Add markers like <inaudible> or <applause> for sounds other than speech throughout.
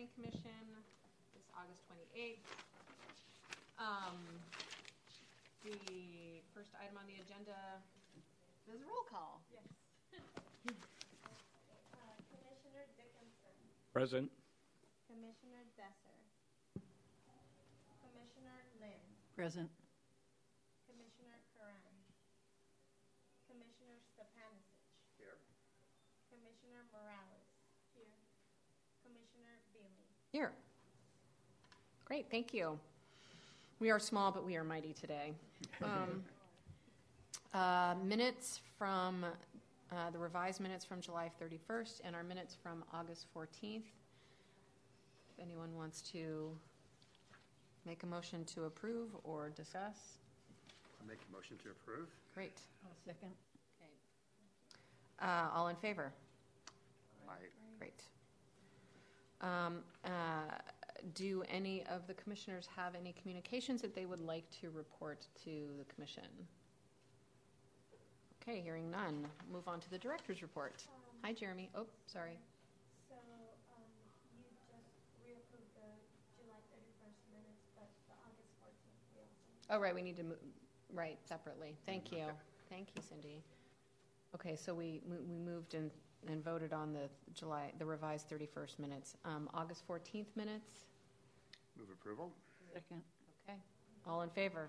August 28th. Um, The first item on the agenda is a roll call. Yes. Uh, Commissioner Dickinson, Present. Commissioner Desser, Commissioner Lynn, Present. Commissioner Karan, Commissioner Stepanisic. Here. Commissioner Morales. Here. Commissioner Billy. Here. Great, thank you. We are small, but we are mighty today. <laughs> Um, uh, Minutes from, uh, the revised minutes from July 31st and our minutes from August 14th. If anyone wants to make a motion to approve or discuss, I'll make a motion to approve. great. I'll second. Okay. Uh, All in favor? Aye. Great. Um, uh, Do any of the commissioners have any communications that they would like to report to the commission? Okay, hearing none. Move on to the director's report. Hi, Jeremy. Oh, sorry. So, um, you just reapproved the July thirty-first minutes, but the August fourteenth, we also. Oh, right, we need to move, right, separately. Thank you. Thank you, Cindy. Okay, so we, we we moved and, and voted on the July, the revised 31st minutes. Um, August 14th minutes? Move approval. Second. Okay. All in favor?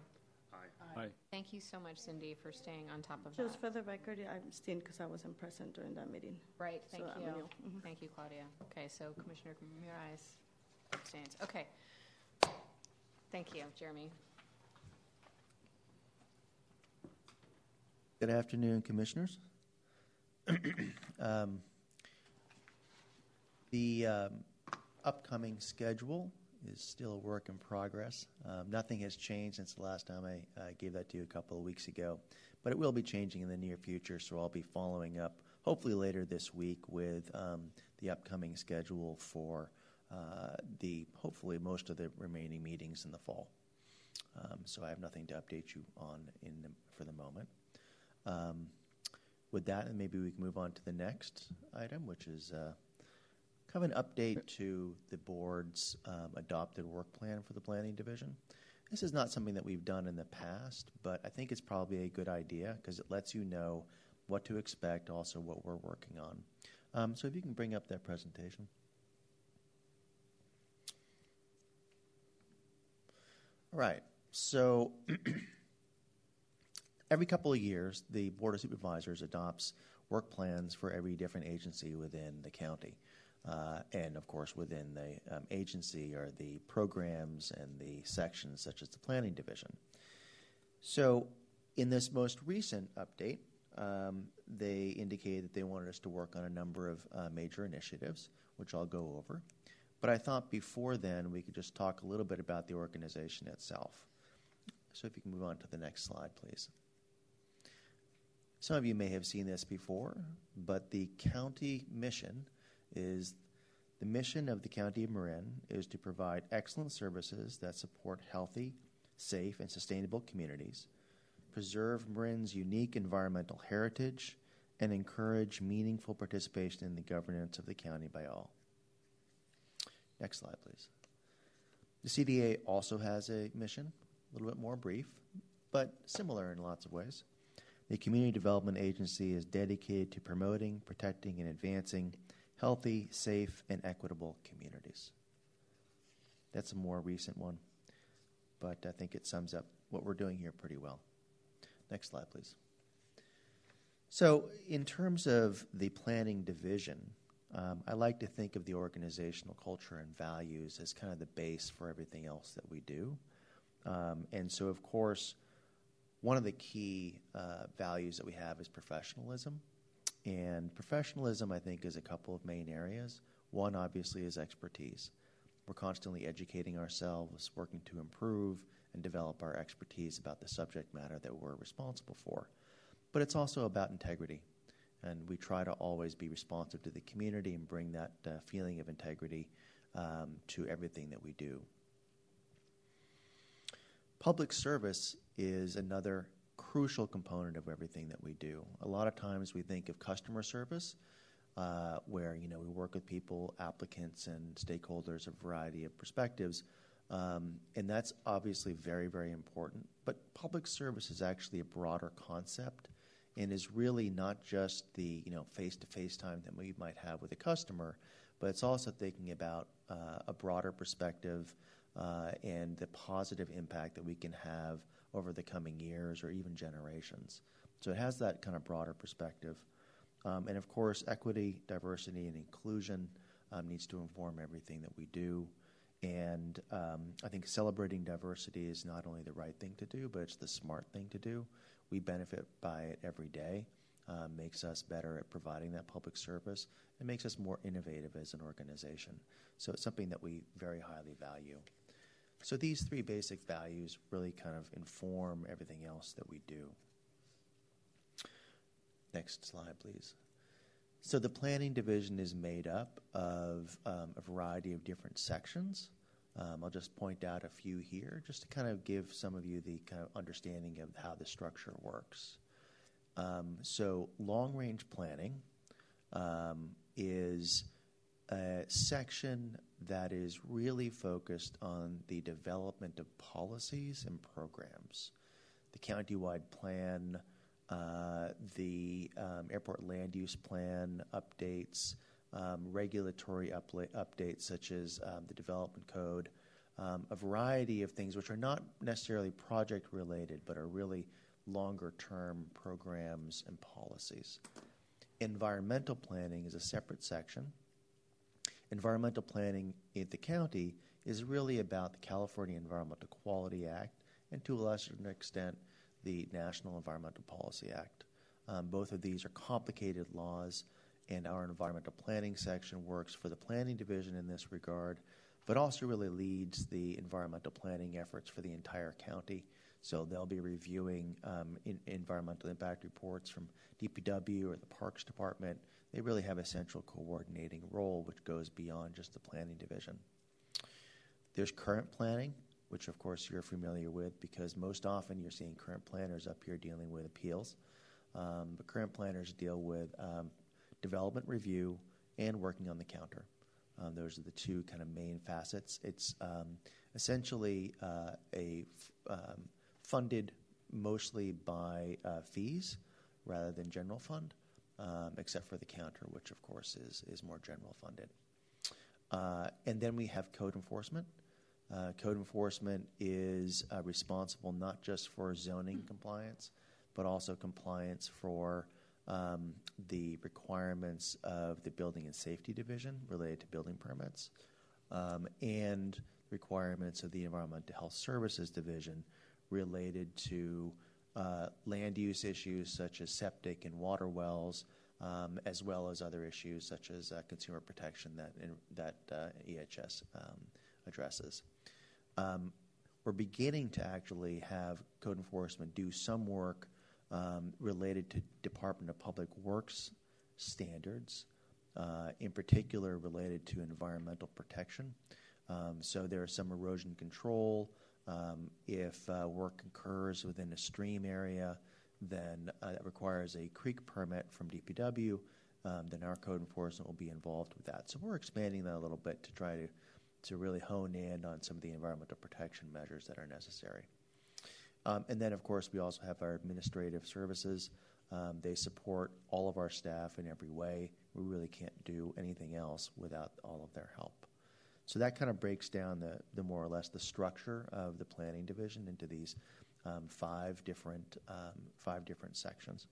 Aye. Aye. Thank you so much, Cindy, for staying on top of that. Just for the record, I abstained because I wasn't present during that meeting. Right, thank So I'm you. a. Mhm. Thank you, Claudia. Okay, so Commissioner Murais abstains. Okay. Thank you, Jeremy. Good afternoon, Commissioners. <coughs> Um, The um, upcoming schedule is still a work in progress. Um, Nothing has changed since the last time I uh, gave that to you a couple of weeks ago, but it will be changing in the near future, so I'll be following up, hopefully later this week, with um, the upcoming schedule for uh, the, hopefully, most of the remaining meetings in the fall. Um, So I have nothing to update you on in, the- for the moment. Um, With that, and maybe we can move on to the next item, which is uh, kind of an update to the board's um, adopted work plan for the planning division. This is not something that we've done in the past, but I think it's probably a good idea because it lets you know what to expect, also what we're working on. Um, So if you can bring up that presentation. All right, so <clears throat> every couple of years, the Board of Supervisors adopts work plans for every different agency within the county. Uh, and of course, within the um, agency are the programs and the sections, such as the planning division. So, in this most recent update, um, they indicated that they wanted us to work on a number of uh, major initiatives, which I'll go over. But I thought before then we could just talk a little bit about the organization itself. So, if you can move on to the next slide, please. Some of you may have seen this before, but the county mission is the mission of the County of Marin is to provide excellent services that support healthy, safe, and sustainable communities, preserve Marin's unique environmental heritage, and encourage meaningful participation in the governance of the county by all. Next slide, please. The CDA also has a mission, a little bit more brief, but similar in lots of ways. The Community Development Agency is dedicated to promoting, protecting, and advancing healthy, safe, and equitable communities. That's a more recent one, but I think it sums up what we're doing here pretty well. Next slide, please. So, in terms of the planning division, um, I like to think of the organizational culture and values as kind of the base for everything else that we do. Um, and so, of course, one of the key uh, values that we have is professionalism. And professionalism, I think, is a couple of main areas. One, obviously, is expertise. We're constantly educating ourselves, working to improve and develop our expertise about the subject matter that we're responsible for. But it's also about integrity. And we try to always be responsive to the community and bring that uh, feeling of integrity um, to everything that we do. Public service is another crucial component of everything that we do. A lot of times we think of customer service, uh, where you know we work with people, applicants, and stakeholders, a variety of perspectives. Um, and that's obviously very, very important. But public service is actually a broader concept and is really not just the you know face-to-face time that we might have with a customer, but it's also thinking about uh, a broader perspective and the positive impact that we can have over the coming years or even generations. So it has that kind of broader perspective. Um, and of course, equity, diversity, and inclusion um, needs to inform everything that we do. And um, I think celebrating diversity is not only the right thing to do, but it's the smart thing to do. We benefit by it every day. Uh, makes us better at providing that public service. It makes us more innovative as an organization. So it's something that we very highly value. So these three basic values really kind of inform everything else that we do. Next slide, please. So the planning division is made up of um, a variety of different sections. Um, I'll just point out a few here, just to kind of give some of you the kind of understanding of how the structure works. Um, so long range planning um, is a section that is really focused on the development of policies and programs. The countywide plan uh, the um, airport land use plan updates, um, regulatory upla- updates such as um, the development code, um, a variety of things which are not necessarily project related but are really longer term programs and policies. Environmental planning is a separate section. Environmental planning in the county is really about the California Environmental Quality Act and to a lesser extent the National Environmental Policy Act. Um, both of these are complicated laws, and our environmental planning section works for the planning division in this regard, but also really leads the environmental planning efforts for the entire county. So they'll be reviewing um, in, environmental impact reports from DPW or the Parks Department. They really have a central coordinating role, which goes beyond just the planning division. There's current planning, which of course you're familiar with because most often you're seeing current planners up here dealing with appeals. Um, but current planners deal with um, development review and working on the counter. Um, those are the two kind of main facets. It's um, essentially uh, a f- um, funded mostly by uh, fees rather than general fund, um, except for the counter, which of course is is more general funded. Uh, and then we have code enforcement. Uh, code enforcement is uh, responsible not just for zoning compliance, but also compliance for um, the requirements of the Building and Safety Division related to building permits um, and requirements of the Environmental Health Services Division related to uh, land use issues such as septic and water wells, um, as well as other issues such as uh, consumer protection that, that uh, EHS um, addresses. Um, we're beginning to actually have code enforcement do some work um, related to Department of Public Works standards, uh, in particular related to environmental protection. Um, so there is some erosion control. Um, if uh, work occurs within a stream area, then uh, that requires a creek permit from DPW. Um, then our code enforcement will be involved with that. So we're expanding that a little bit to try to to really hone in on some of the environmental protection measures that are necessary. Um, and then, of course, we also have our administrative services. Um, they support all of our staff in every way. We really can't do anything else without all of their help. So that kind of breaks down the, the more or less the structure of the planning division into these um, five different um, five different sections.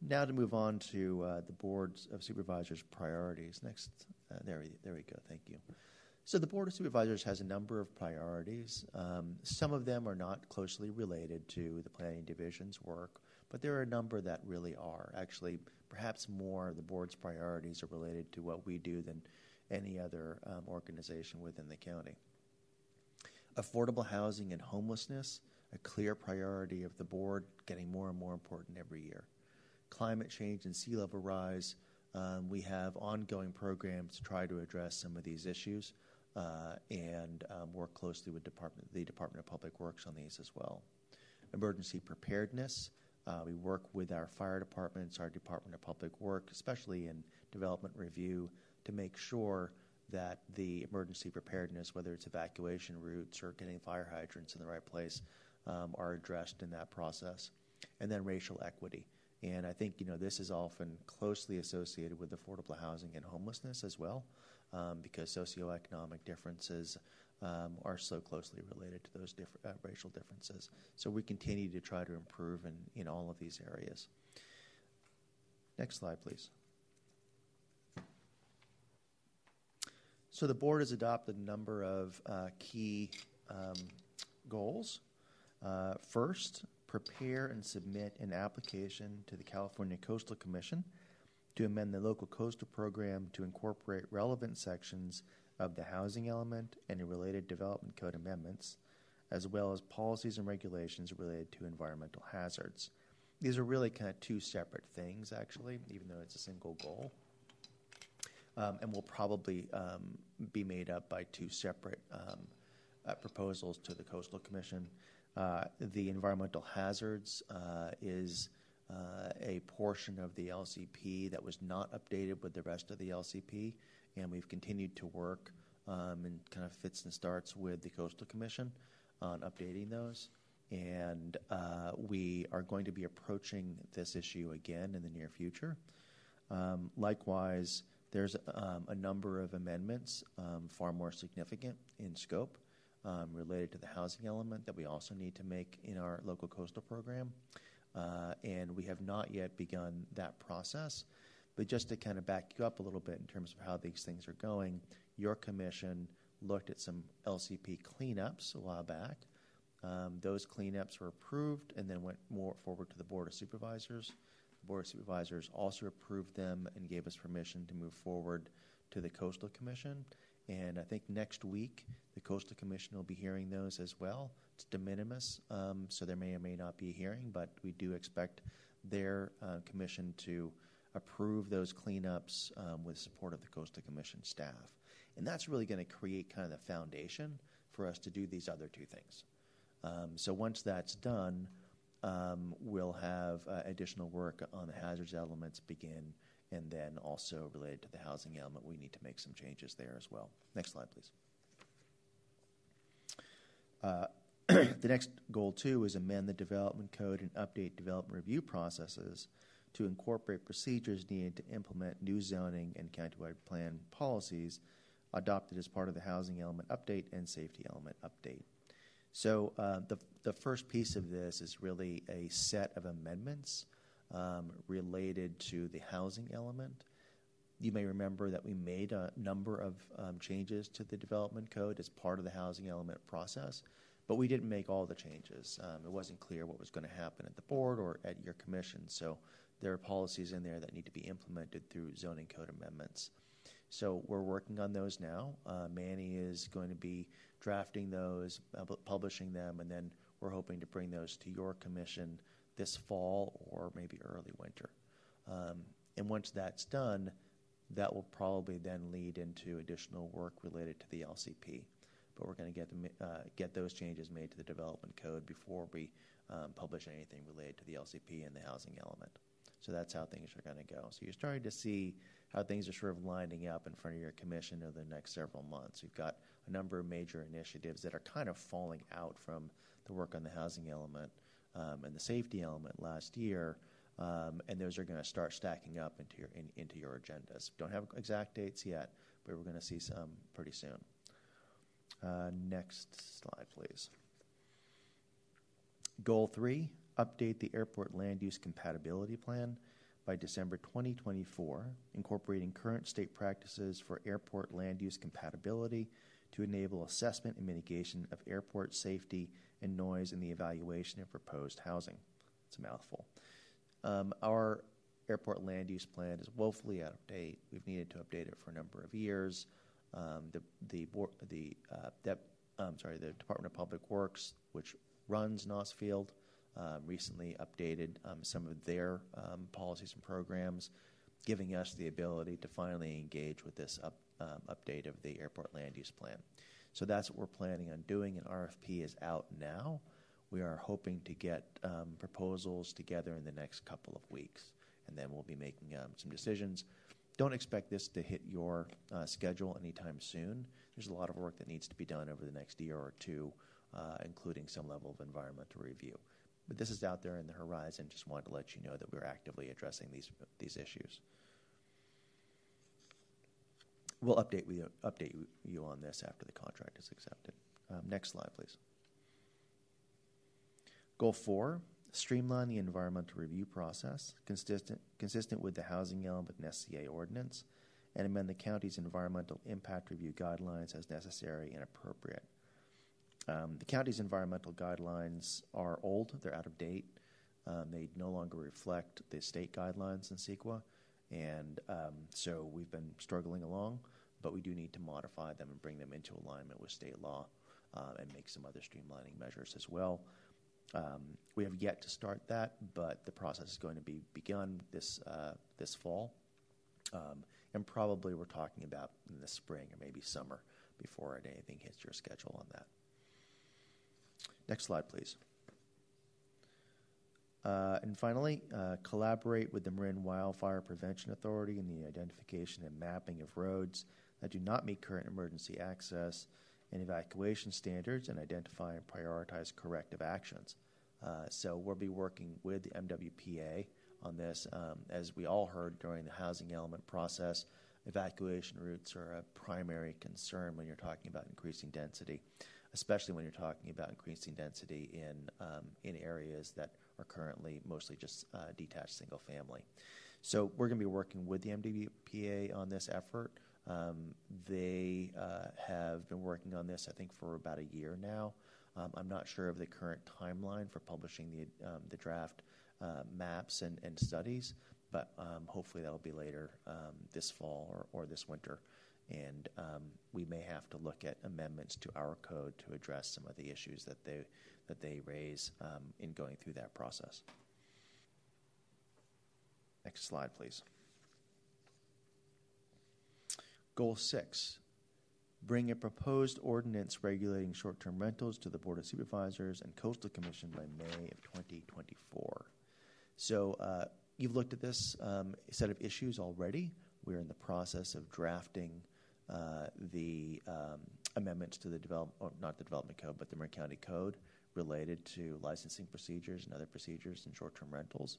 Now to move on to uh, the boards of supervisors' priorities. Next, uh, there, we, there we go. Thank you. So the board of supervisors has a number of priorities. Um, some of them are not closely related to the planning division's work, but there are a number that really are. Actually, perhaps more the board's priorities are related to what we do than any other um, organization within the county. Affordable housing and homelessness, a clear priority of the board, getting more and more important every year climate change and sea level rise, um, we have ongoing programs to try to address some of these issues uh, and um, work closely with Department, the Department of Public Works on these as well. Emergency preparedness. Uh, we work with our fire departments, our Department of Public Work, especially in development review, to make sure that the emergency preparedness, whether it's evacuation routes or getting fire hydrants in the right place, um, are addressed in that process. And then racial equity. And I think you know this is often closely associated with affordable housing and homelessness as well, um, because socioeconomic differences um, are so closely related to those different uh, racial differences. So we continue to try to improve in, in all of these areas. Next slide, please. So the board has adopted a number of uh, key um, goals. Uh, first, prepare and submit an application to the California Coastal Commission to amend the local coastal program to incorporate relevant sections of the housing element and related development code amendments, as well as policies and regulations related to environmental hazards. These are really kind of two separate things, actually, even though it's a single goal. Um, and will probably um, be made up by two separate um, uh, proposals to the Coastal Commission. Uh, the environmental hazards uh, is uh, a portion of the LCP that was not updated with the rest of the LCP, and we've continued to work um, and kind of fits and starts with the Coastal Commission on updating those. And uh, we are going to be approaching this issue again in the near future. Um, likewise, there's um, a number of amendments, um, far more significant in scope, um, related to the housing element that we also need to make in our local coastal program. Uh, and we have not yet begun that process. But just to kind of back you up a little bit in terms of how these things are going, your commission looked at some LCP cleanups a while back. Um, those cleanups were approved and then went more forward to the Board of Supervisors. Board of Supervisors also approved them and gave us permission to move forward to the Coastal Commission. And I think next week, the Coastal Commission will be hearing those as well. It's de minimis, um, so there may or may not be a hearing, but we do expect their uh, commission to approve those cleanups um, with support of the Coastal Commission staff. And that's really going to create kind of the foundation for us to do these other two things. Um, so once that's done, um, we'll have uh, additional work on the hazards elements begin and then also related to the housing element, we need to make some changes there as well. Next slide, please. Uh, <clears throat> the next goal, too, is amend the development code and update development review processes to incorporate procedures needed to implement new zoning and countywide plan policies adopted as part of the housing element update and safety element update. So, uh, the, the first piece of this is really a set of amendments um, related to the housing element. You may remember that we made a number of um, changes to the development code as part of the housing element process, but we didn't make all the changes. Um, it wasn't clear what was going to happen at the board or at your commission, so there are policies in there that need to be implemented through zoning code amendments. So we're working on those now. Uh, Manny is going to be drafting those, publishing them, and then we're hoping to bring those to your commission this fall or maybe early winter. Um, and once that's done, that will probably then lead into additional work related to the LCP. But we're going to get uh, get those changes made to the development code before we um, publish anything related to the LCP and the housing element. So that's how things are going to go. So you're starting to see how things are sort of lining up in front of your commission over the next several months. You've got a number of major initiatives that are kind of falling out from the work on the housing element um, and the safety element last year, um, and those are going to start stacking up into your in, into your agendas. Don't have exact dates yet, but we're going to see some pretty soon. Uh, next slide, please. Goal three: update the airport land use compatibility plan by December 2024, incorporating current state practices for airport land use compatibility to enable assessment and mitigation of airport safety and noise in the evaluation of proposed housing. It's a mouthful. Um, our airport land use plan is woefully out of date. We've needed to update it for a number of years. Um, the the the uh, sorry the Department of Public Works, which runs Gnoss Field, um, recently updated um, some of their um, policies and programs, giving us the ability to finally engage with this up, update of the airport land use plan. So that's what we're planning on doing. An RFP is out now. We are hoping to get um, proposals together in the next couple of weeks, and then we'll be making um, some decisions. don't expect this to hit your uh, schedule anytime soon. There's a lot of work that needs to be done over the next year or two, uh, including some level of environmental review. But this is out there in the horizon. Just wanted to let you know that we're actively addressing these these issues. We'll update you, update you on this after the contract is accepted. Um, next slide, please. Goal four, streamline the environmental review process consistent, consistent with the housing element and SCA ordinance, and amend the county's environmental impact review guidelines as necessary and appropriate. Um, the county's environmental guidelines are old, they're out of date. Um, they no longer reflect the state guidelines in CEQA, and um, so we've been struggling along, but we do need to modify them and bring them into alignment with state law uh, and make some other streamlining measures as well. Um, we have yet to start that, but the process is going to be begun this uh, this fall, um, and probably we're talking about in the spring or maybe summer before anything hits your schedule on that. Next slide, please. Uh, and finally, uh, collaborate with the Marin Wildfire Prevention Authority in the identification and mapping of roads that do not meet current emergency access and evacuation standards and identify and prioritize corrective actions. Uh, so we'll be working with the MWPA on this. Um, as we all heard during the housing element process, evacuation routes are a primary concern when you're talking about increasing density, especially when you're talking about increasing density in um, in areas that are currently mostly just uh, detached single family. So we're going to be working with the MWPA on this effort. Um, they uh, have been working on this, I think, for about a year now. Um, I'm not sure of the current timeline for publishing the um, the draft uh, maps and, and studies, but um, hopefully that'll be later um, this fall or, or this winter. And um, we may have to look at amendments to our code to address some of the issues that they that they raise um, in going through that process. Next slide, please. Goal six bring a proposed ordinance regulating short term rentals to the Board of Supervisors and Coastal Commission by May of 2024. So, uh, you've looked at this um, set of issues already. We're in the process of drafting the um, amendments to the develop, or not the development code, but the Marin County Code related to licensing procedures and other procedures and short term rentals.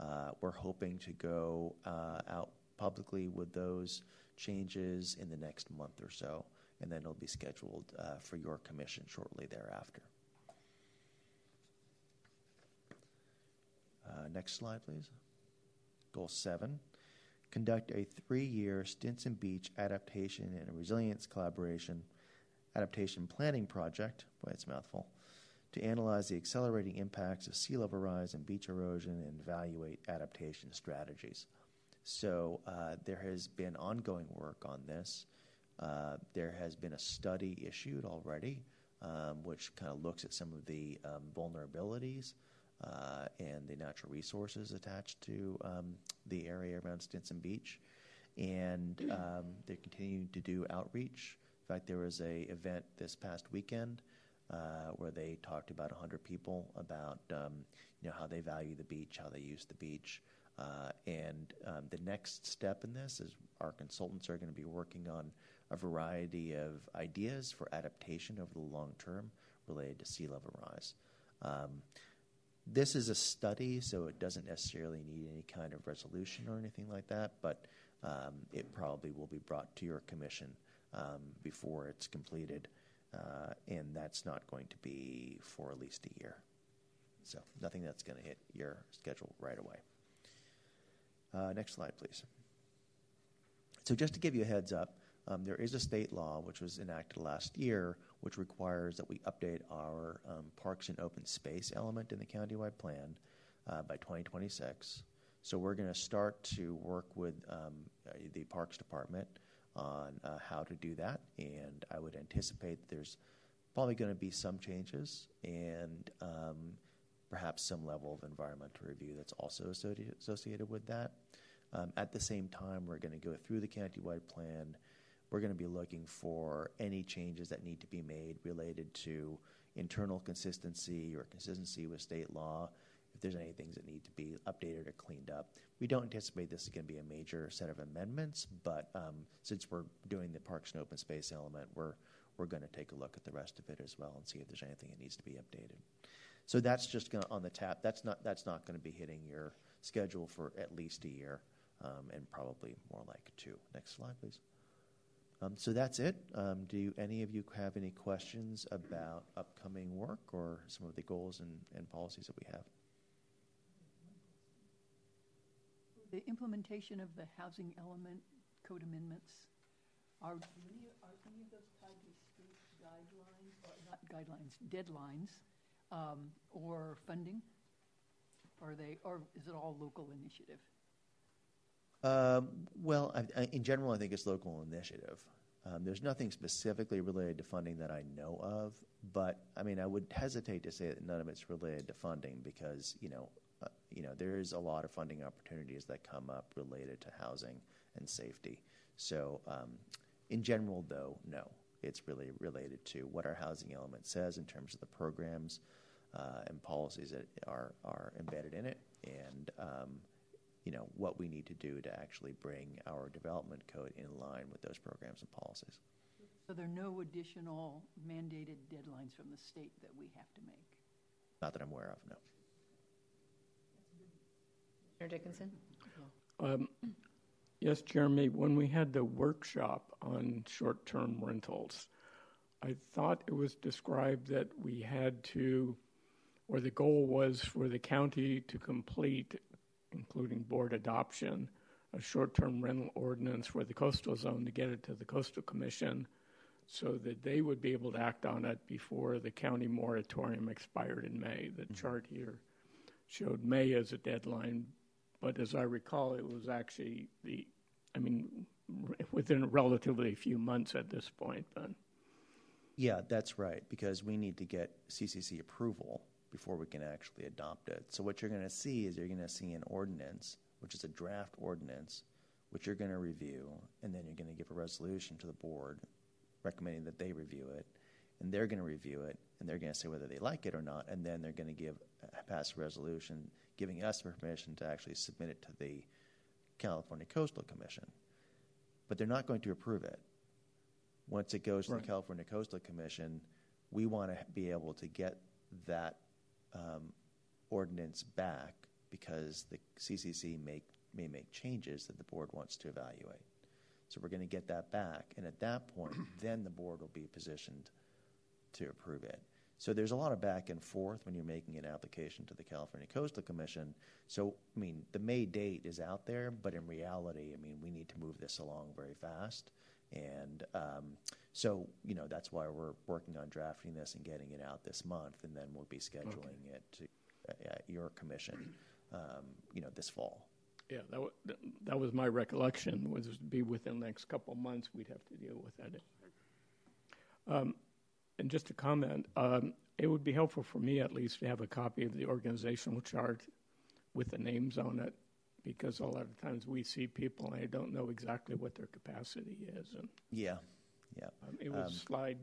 Uh, we're hoping to go uh, out publicly with those changes in the next month or so, and then it'll be scheduled uh, for your commission shortly thereafter. Uh, next slide, please. Goal seven conduct a three year Stinson Beach adaptation and resilience collaboration adaptation planning project. Boy, it's mouthful. To analyze the accelerating impacts of sea level rise and beach erosion and evaluate adaptation strategies. So uh, there has been ongoing work on this. Uh, there has been a study issued already, um, which kind of looks at some of the um, vulnerabilities uh, and the natural resources attached to um, the area around Stinson Beach. And um, they're continuing to do outreach. In fact, there was a event this past weekend uh, where they talked to about 100 people about um, you know how they value the beach, how they use the beach. Uh, and um, the next step in this is our consultants are going to be working on a variety of ideas for adaptation over the long term related to sea level rise. Um, this is a study, so it doesn't necessarily need any kind of resolution or anything like that, but um, it probably will be brought to your commission um, before it's completed, uh, and that's not going to be for at least a year. So, nothing that's going to hit your schedule right away. Uh, next slide, please. So, just to give you a heads up, um, there is a state law which was enacted last year which requires that we update our um, parks and open space element in the countywide plan uh, by 2026. So, we're going to start to work with um, the Parks Department on uh, how to do that, and I would anticipate there's probably going to be some changes and um, perhaps some level of environmental review that's also associated with that. Um, at the same time, we're going to go through the countywide plan. We're going to be looking for any changes that need to be made related to internal consistency or consistency with state law, if there's any things that need to be updated or cleaned up. We don't anticipate this is going to be a major set of amendments, but um, since we're doing the parks and open space element, we're we're going to take a look at the rest of it as well and see if there's anything that needs to be updated. So that's just going to, on the tap. That's not that's not going to be hitting your schedule for at least a year, um, and probably more like two. Next slide, please. Um, so that's it. Um, do any of you have any questions about upcoming work or some of the goals and, and policies that we have? The implementation of the housing element code amendments, are are any of those tied to state guidelines, or not guidelines, deadlines, um, or funding? Are they, or is it all local initiative? Um, well, I, I, in general, I think it's local initiative. Um, there's nothing specifically related to funding that I know of, but I mean, I would hesitate to say that none of it's related to funding because you know, uh, you know, there is a lot of funding opportunities that come up related to housing and safety. So, um, in general, though, no, it's really related to what our housing element says in terms of the programs uh, and policies that are are embedded in it, and um, you know what we need to do to actually bring our development code in line with those programs and policies. So there are no additional mandated deadlines from the state that we have to make? Not that I'm aware of, no. Mayor Dickinson? Um, Yes, Jeremy, when we had the workshop on short-term rentals, I thought it was described that we had to, or the goal was for the county to complete, including board adoption, a short-term rental ordinance for the coastal zone to get it to the coastal commission so that they would be able to act on it before the county moratorium expired in May. The mm-hmm. chart here showed May as a deadline, but as I recall, it was actually the, I mean, within relatively few months at this point, but. Yeah, that's right, because we need to get CCC approval before we can actually adopt it. So what you're going to see is you're going to see an ordinance, which is a draft ordinance, which you're going to review, and then you're going to give a resolution to the board recommending that they review it, and they're going to review it, and they're going to say whether they like it or not, and then they're going to give a pass a resolution giving us permission to actually submit it to the California Coastal Commission. But they're not going to approve it. Once it goes to the California Coastal Commission, we want to be able to get that um, ordinance back because the CCC make, may make changes that the board wants to evaluate. So we're going to get that back, and at that point, <clears throat> then the board will be positioned to approve it. So there's a lot of back and forth when you're making an application to the California Coastal Commission. So, I mean, the May date is out there, but in reality, I mean, we need to move this along very fast. And um, so, you know, that's why we're working on drafting this and getting it out this month, and then we'll be scheduling it to uh, at your commission, um, you know, this fall. Yeah, that was, that was my recollection, was to be within the next couple of months, we'd have to deal with that. Um, And just a comment, um, it would be helpful for me at least to have a copy of the organizational chart with the names on it, because a lot of times we see people and I don't know exactly what their capacity is. And Yeah, yeah. um, it was slide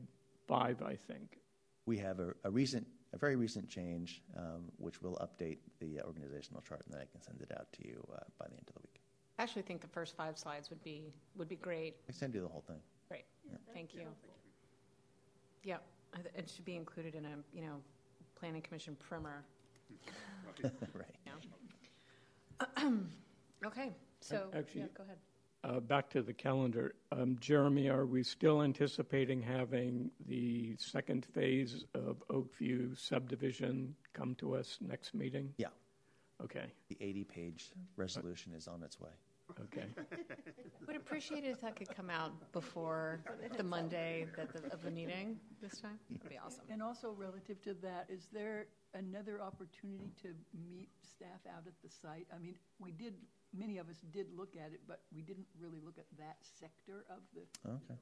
five, I think. We have a, a recent, a very recent change, um, which will update the organizational chart, and then I can send it out to you uh, by the end of the week. I actually think the first five slides would be, would be great. I can send you the whole thing. Great, thank you. Yeah, it should be included in a, you know, planning commission primer. <laughs> right. Yeah. <clears throat> Okay, so, yeah, actually- go ahead. Uh, back to the calendar, um, Jeremy, are we still anticipating having the second phase of Oakview subdivision come to us next meeting? Yeah, Okay, the 80-page resolution is on its way. okay. <laughs> Would appreciate it if that could come out before the Monday that the, of the meeting this time. That'd be awesome. And also relative to that, is there another opportunity to meet staff out at the site? I mean, we did, many of us did look at it, but we didn't really look at that sector of the, Okay.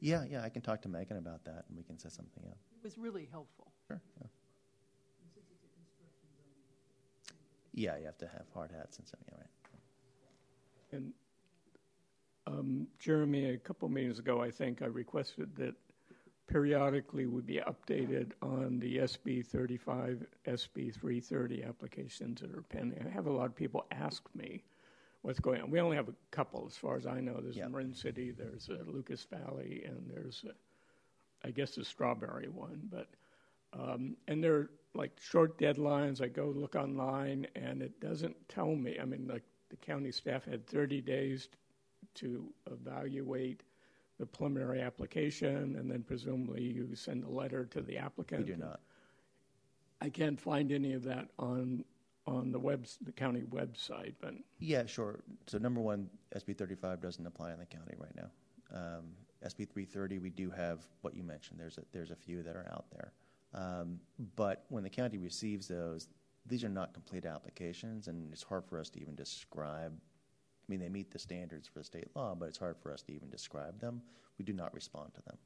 Yeah, yeah, I can talk to Megan about that, and we can set something up. It was really helpful. Sure. Yeah. Yeah, you have to have hard hats and something, right? And um, Jeremy, a couple meetings ago, I think I requested that periodically would be updated on the SB 35, SB 330 applications that are pending. I have a lot of people ask me what's going on. We only have a couple, as far as I know. There's Yeah. Marin City, there's uh, Lucas Valley, and there's, uh, I guess, the Strawberry one. But um, and they're like short deadlines. I go look online, and it doesn't tell me. I mean, like the county staff had 30 days to evaluate the preliminary application, and then presumably you send a letter to the applicant? We do not. I can't find any of that on on the web the county website, but Yeah, sure. So number one, SB 35 doesn't apply in the county right now. Um, SB 330, we do have what you mentioned. There's a, there's a few that are out there. Um, but when the county receives those, these are not complete applications, and it's hard for us to even describe. I mean, they meet the standards for the state law, but it's hard for us to even describe them. We do not respond to them.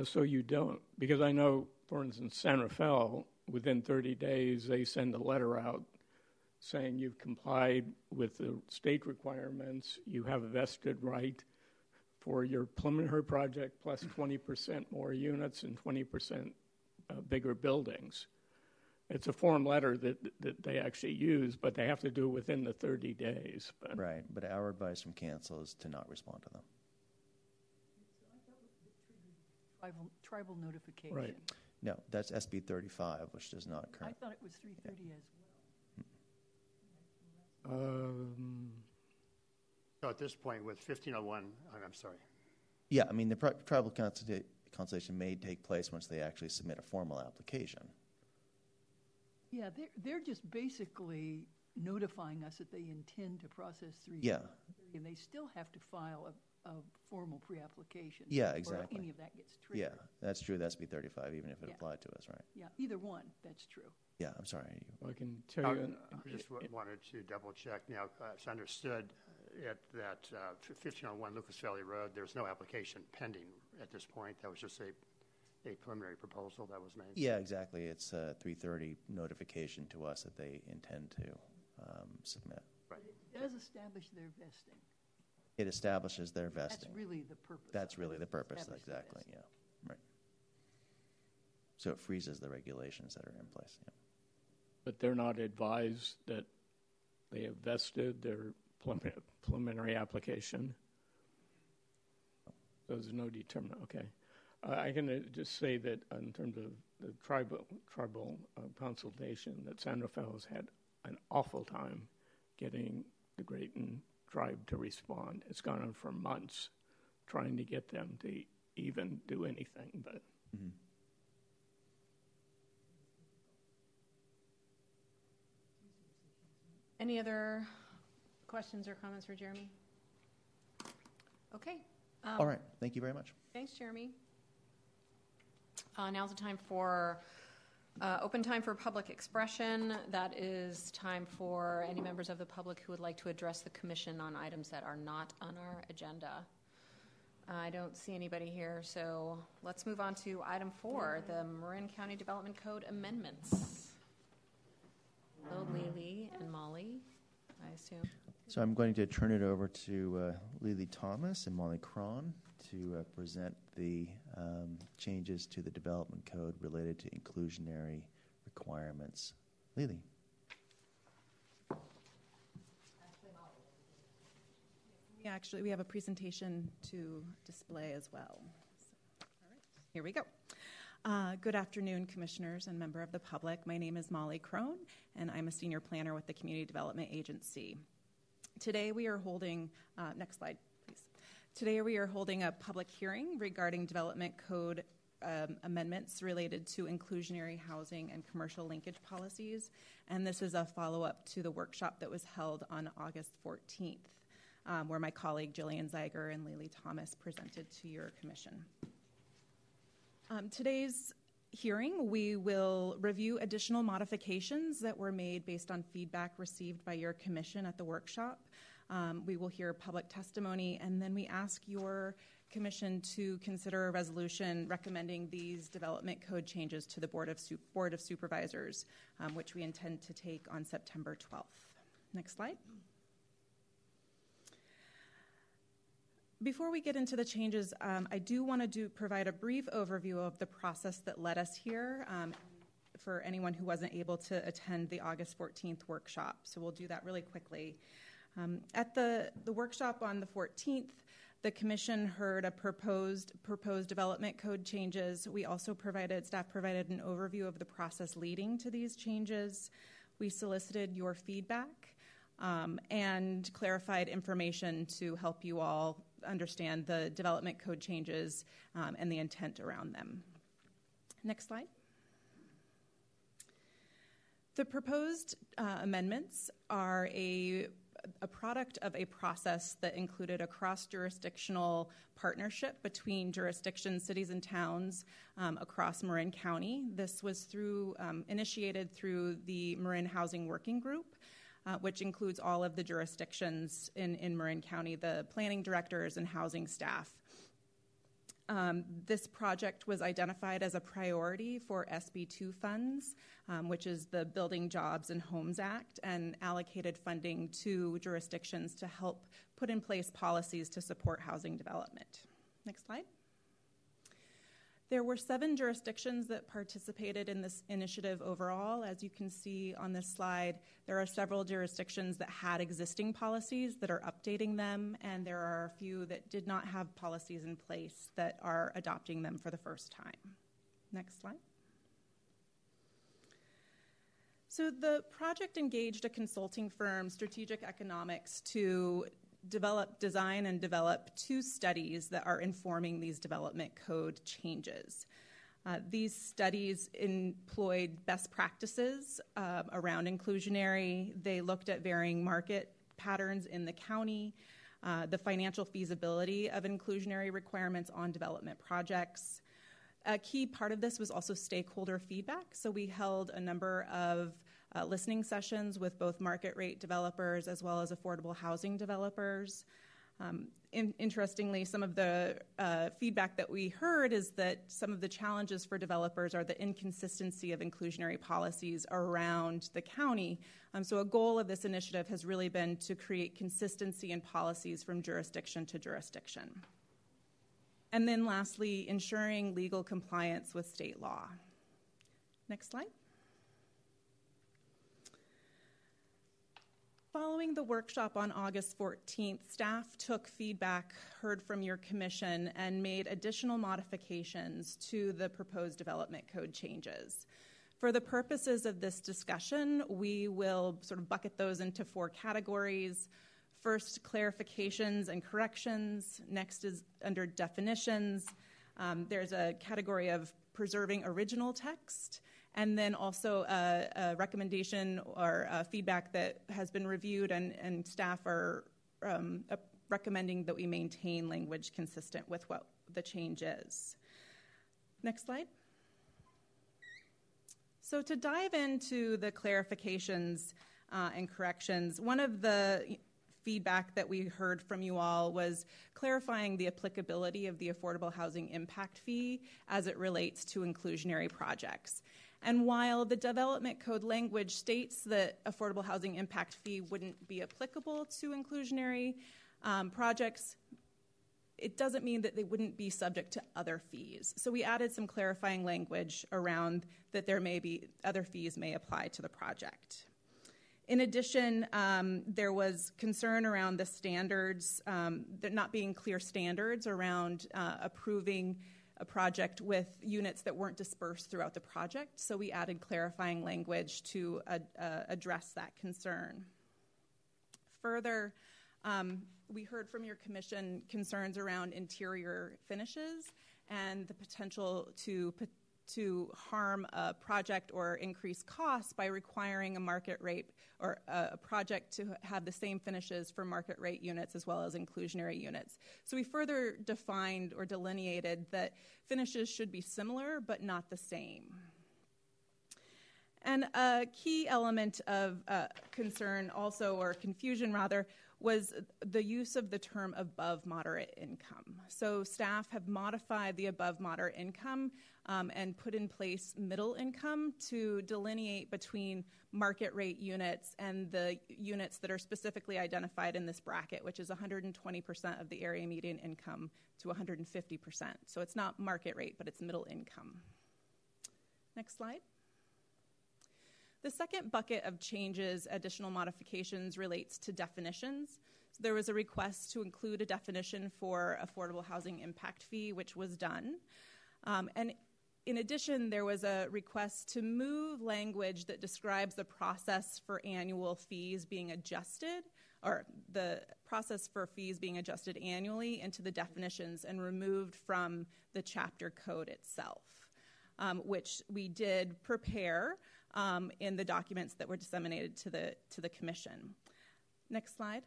uh, so you don't because I know, for instance, San Rafael within 30 days they send a letter out saying you've complied with the state requirements, you have a vested right for your preliminary project plus 20% more units and 20% uh, bigger buildings. It's a form letter that, that they actually use, but they have to do it within the 30 days. But Right. But our advice from counsel is to not respond to them. Tribal, tribal notification. Right. No, that's SB 35, which does not I thought it was 330 as well. um, So at this point, with 1501, I'm I'm sorry, Yeah, I mean, the pri- tribal consulta- consultation may take place once they actually submit a formal application. Yeah, they're, they're just basically notifying us that they intend to process three. Yeah. And they still have to file a, a formal pre-application. Yeah, before exactly. Any of that gets triggered. Yeah, that's true. That's B thirty-five, even if it Yeah. applied to us, right? Yeah, either one, that's true. Yeah, I'm sorry. I can tell Uh, you. I just wa- wanted to double check now, uh, it's understood at that uh, 1501 Lucas Valley Road, there's no application pending at this point. That was just a, a preliminary proposal that was made. Yeah, exactly. It's a 330 notification to us that they intend to um, submit. It does establish their vesting. It establishes their vesting. That's really the purpose. That's really the purpose, establish the exactly, yeah. Right. So it freezes the regulations that are in place, yeah. But they're not advised that they have vested their preliminary- preliminary application? So There's no determinant, okay. Uh, I can uh, just say that in terms of the tribal, tribal uh, consultation, that San Rafael has had an awful time getting the Graton tribe to respond. It's gone on for months, trying to get them to even do anything, but Mhm. Any other questions or comments for Jeremy? Okay. um, All right, thank you very much. Thanks, Jeremy. Uh, Now's the time for, uh, open time for public expression. That is time for any members of the public who would like to address the commission on items that are not on our agenda. I don't see anybody here, so let's move on to item four, the Marin County Development Code amendments. Hello, and Molly, I assume. So I'm going to turn it over to uh, Thomas and Molly Cron to uh, present the um, changes to the development code related to inclusionary requirements. Lily. We actually, we have a presentation to display as well. So, all right, Here we go. Uh, Good afternoon, Commissioners and member of the public. My name is Molly Crone, and I'm a senior planner with the Community Development Agency. Today, we are holding, uh, next slide. Today, we are holding a public hearing regarding Development Code um, amendments related to inclusionary housing and commercial linkage policies. And this is a follow-up to the workshop that was held on August 14th, um, where my colleague Jillian Zeiger and Lily Thomas presented to your commission. Um, today's hearing, we will review additional modifications that were made based on feedback received by your commission at the workshop. Um, we will hear public testimony, and then we ask your commission to consider a resolution recommending these development code changes to the Board of, Su- Board of Supervisors, um, which we intend to take on September 12th. Next slide. Before we get into the changes, um, I do want to do provide a brief overview of the process that led us here um, for anyone who wasn't able to attend the August 14th workshop. So we'll do that really quickly. Um, at the, the workshop on the 14th, the commission heard a proposed proposed development code changes. We also provided staff provided an overview of the process leading to these changes. We solicited your feedback um, and clarified information to help you all understand the development code changes um, and the intent around them. Next slide. The proposed uh, amendments are a, a product of a process that included a cross jurisdictional partnership between jurisdictions, cities, and towns um, across Marin County. This was through um, initiated through the Marin Housing Working Group uh, which includes all of the jurisdictions in, in Marin County, the planning directors and housing staff. Um, this project was identified as a priority for SB2 funds, um, which is the Building Jobs and Homes Act, and allocated funding to jurisdictions to help put in place policies to support housing development. Next slide. There were seven jurisdictions that participated in this initiative overall. As you can see on this slide, there are several jurisdictions that had existing policies that are updating them, and there are a few that did not have policies in place that are adopting them for the first time. Next slide. So the project engaged a consulting firm, Strategic Economics, to develop, design, and develop two studies that are informing these development code changes. Uh, these studies employed best practices uh, around inclusionary. They looked at varying market patterns in the county, uh, the financial feasibility of inclusionary requirements on development projects. A key part of this was also stakeholder feedback. So we held a number of uh, listening sessions with both market rate developers as well as affordable housing developers. Um, in, interestingly, some of the uh, feedback that we heard is that some of the challenges for developers are the inconsistency of inclusionary policies around the county. Um, so, a goal of this initiative has really been to create consistency in policies from jurisdiction to jurisdiction. And then, lastly, ensuring legal compliance with state law. Next slide. Following the workshop on August 14th, staff took feedback heard from your commission and made additional modifications to the proposed development code changes. For the purposes of this discussion, we will sort of bucket those into four categories. First, clarifications and corrections. Next is under definitions. Um, there's a category of preserving original text and then also a, a recommendation or feedback that has been reviewed and, and staff are um, recommending that we maintain language consistent with what the change is. Next slide. So, to dive into the clarifications uh, and corrections, one of the feedback that we heard from you all was clarifying the applicability of the affordable housing impact fee as it relates to inclusionary projects. And while the development code language states that affordable housing impact fee wouldn't be applicable to inclusionary um, projects, it doesn't mean that they wouldn't be subject to other fees. So we added some clarifying language around that there may be other fees may apply to the project. In addition, um, there was concern around the standards, um, there not being clear standards around uh, approving a project with units that weren't dispersed throughout the project, so we added clarifying language to uh, address that concern. Further, um, we heard from your commission concerns around interior finishes and the potential to to harm a project or increase costs by requiring a market rate or a project to have the same finishes for market rate units as well as inclusionary units. So we further defined or delineated that finishes should be similar but not the same. And a key element of uh, concern, also, or confusion rather, was the use of the term above moderate income. So staff have modified the above moderate income um, and put in place middle income to delineate between market rate units and the units that are specifically identified in this bracket, which is 120% of the area median income to 150%. So it's not market rate, but it's middle income. Next slide. The second bucket of changes, additional modifications, relates to definitions. So there was a request to include a definition for affordable housing impact fee, which was done. Um, and in addition, there was a request to move language that describes the process for annual fees being adjusted, or the process for fees being adjusted annually, into the definitions and removed from the chapter code itself, um, which we did prepare um, in the documents that were disseminated to the, to the commission. Next slide.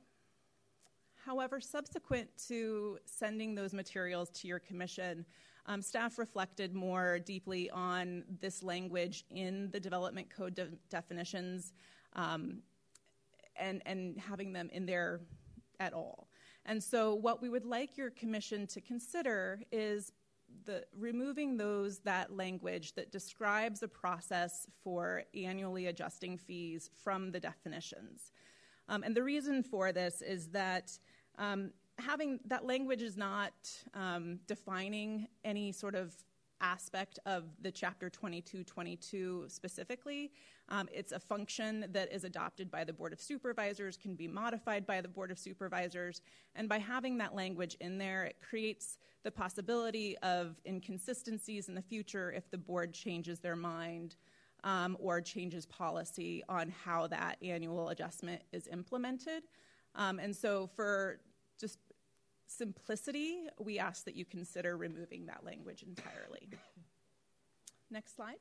However, subsequent to sending those materials to your commission, um, staff reflected more deeply on this language in the development code de- definitions um, and, and having them in there at all. And so, what we would like your commission to consider is the removing those that language that describes a process for annually adjusting fees from the definitions. Um, and the reason for this is that um, having that language is not um, defining any sort of aspect of the chapter 2222 specifically. Um, it's a function that is adopted by the Board of Supervisors, can be modified by the Board of Supervisors, and by having that language in there, it creates the possibility of inconsistencies in the future if the board changes their mind um, or changes policy on how that annual adjustment is implemented. Um, and so, for just simplicity, we ask that you consider removing that language entirely. Next slide.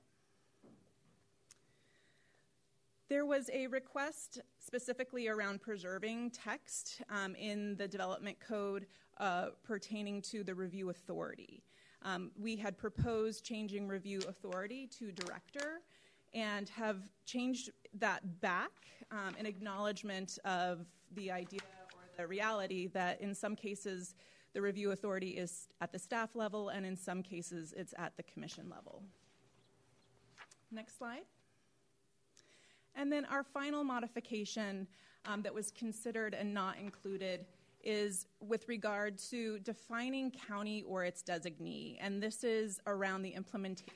There was a request specifically around preserving text um, in the development code uh, pertaining to the review authority. Um, we had proposed changing review authority to director and have changed that back um, in acknowledgement of the idea or the reality that in some cases the review authority is at the staff level and in some cases it's at the commission level. Next slide. And then our final modification um, that was considered and not included is with regard to defining county or its designee. And this is around the implementation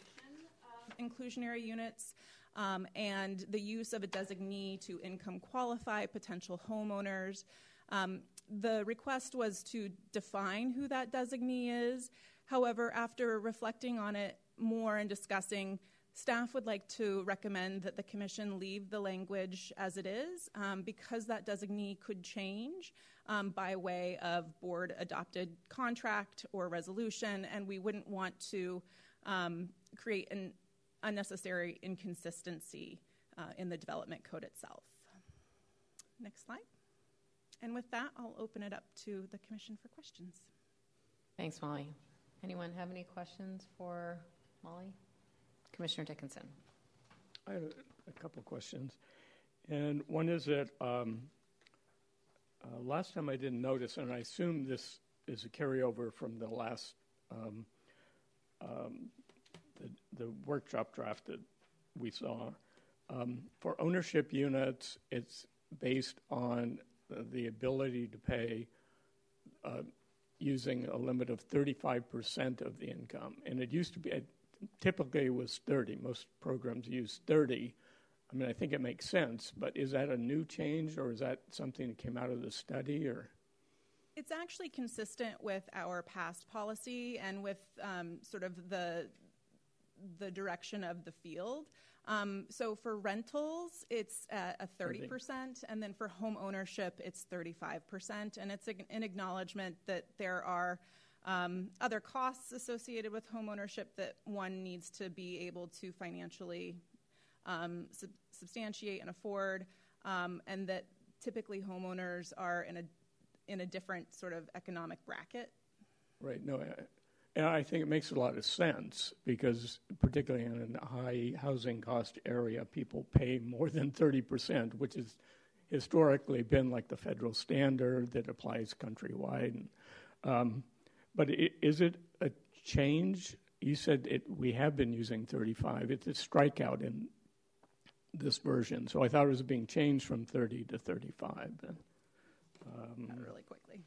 of inclusionary units um, and the use of a designee to income qualify potential homeowners. Um, the request was to define who that designee is. However, after reflecting on it more and discussing, Staff would like to recommend that the Commission leave the language as it is um, because that designee could change um, by way of board adopted contract or resolution, and we wouldn't want to um, create an unnecessary inconsistency uh, in the development code itself. Next slide. And with that, I'll open it up to the Commission for questions. Thanks, Molly. Anyone have any questions for Molly? Commissioner Dickinson. I have a, a couple of questions. And one is that um, uh, last time I didn't notice, and I assume this is a carryover from the last um, um, the, the, workshop draft that we saw. Um, for ownership units, it's based on the ability to pay uh, using a limit of 35% of the income. And it used to be, typically was 30. Most programs use 30. I mean, I think it makes sense, but is that a new change or is that something that came out of the study or? It's actually consistent with our past policy and with um, sort of the the direction of the field. Um, so for rentals, it's a 30%, 30, and then for home ownership, it's 35%. And it's an acknowledgement that there are um, other costs associated with home ownership that one needs to be able to financially um, sub- substantiate and afford, um, and that typically homeowners are in a in a different sort of economic bracket. Right. No, I, and I think it makes a lot of sense because, particularly in a high housing cost area, people pay more than thirty percent, which is historically been like the federal standard that applies countrywide. Um, but i is it a change? You said it, we have been using 35. It's a strikeout in this version. So I thought it was being changed from 30 to 35. Then. Um, That really quickly.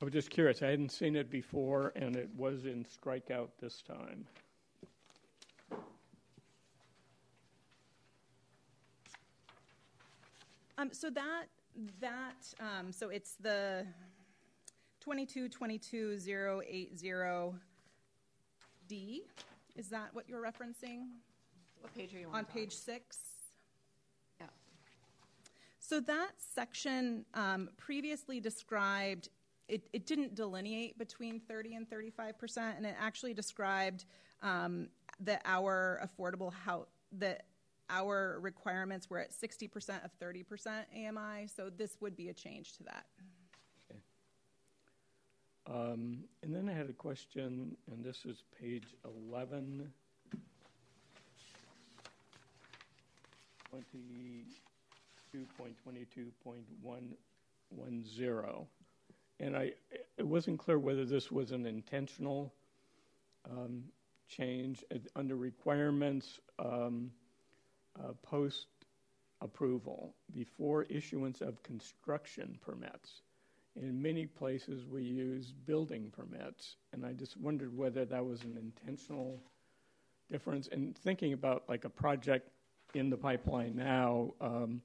I was just curious. I hadn't seen it before, and it was in strikeout this time. Um, so that that um, so it's the twenty-two twenty-two zero eight zero D. Is that what you're referencing What page are you on? on page six? Yeah. So that section um, previously described, it, it didn't delineate between 30 and 35%, and it actually described um, that our affordable house, that our requirements were at 60% of 30% AMI, so this would be a change to that. Um, and then I had a question, and this is page 11. 22.22.110. And I, it wasn't clear whether this was an intentional um, change Uh, under requirements um, uh, post approval before issuance of construction permits. In many places, we use building permits, and I just wondered whether that was an intentional difference. And thinking about like a project in the pipeline now, um,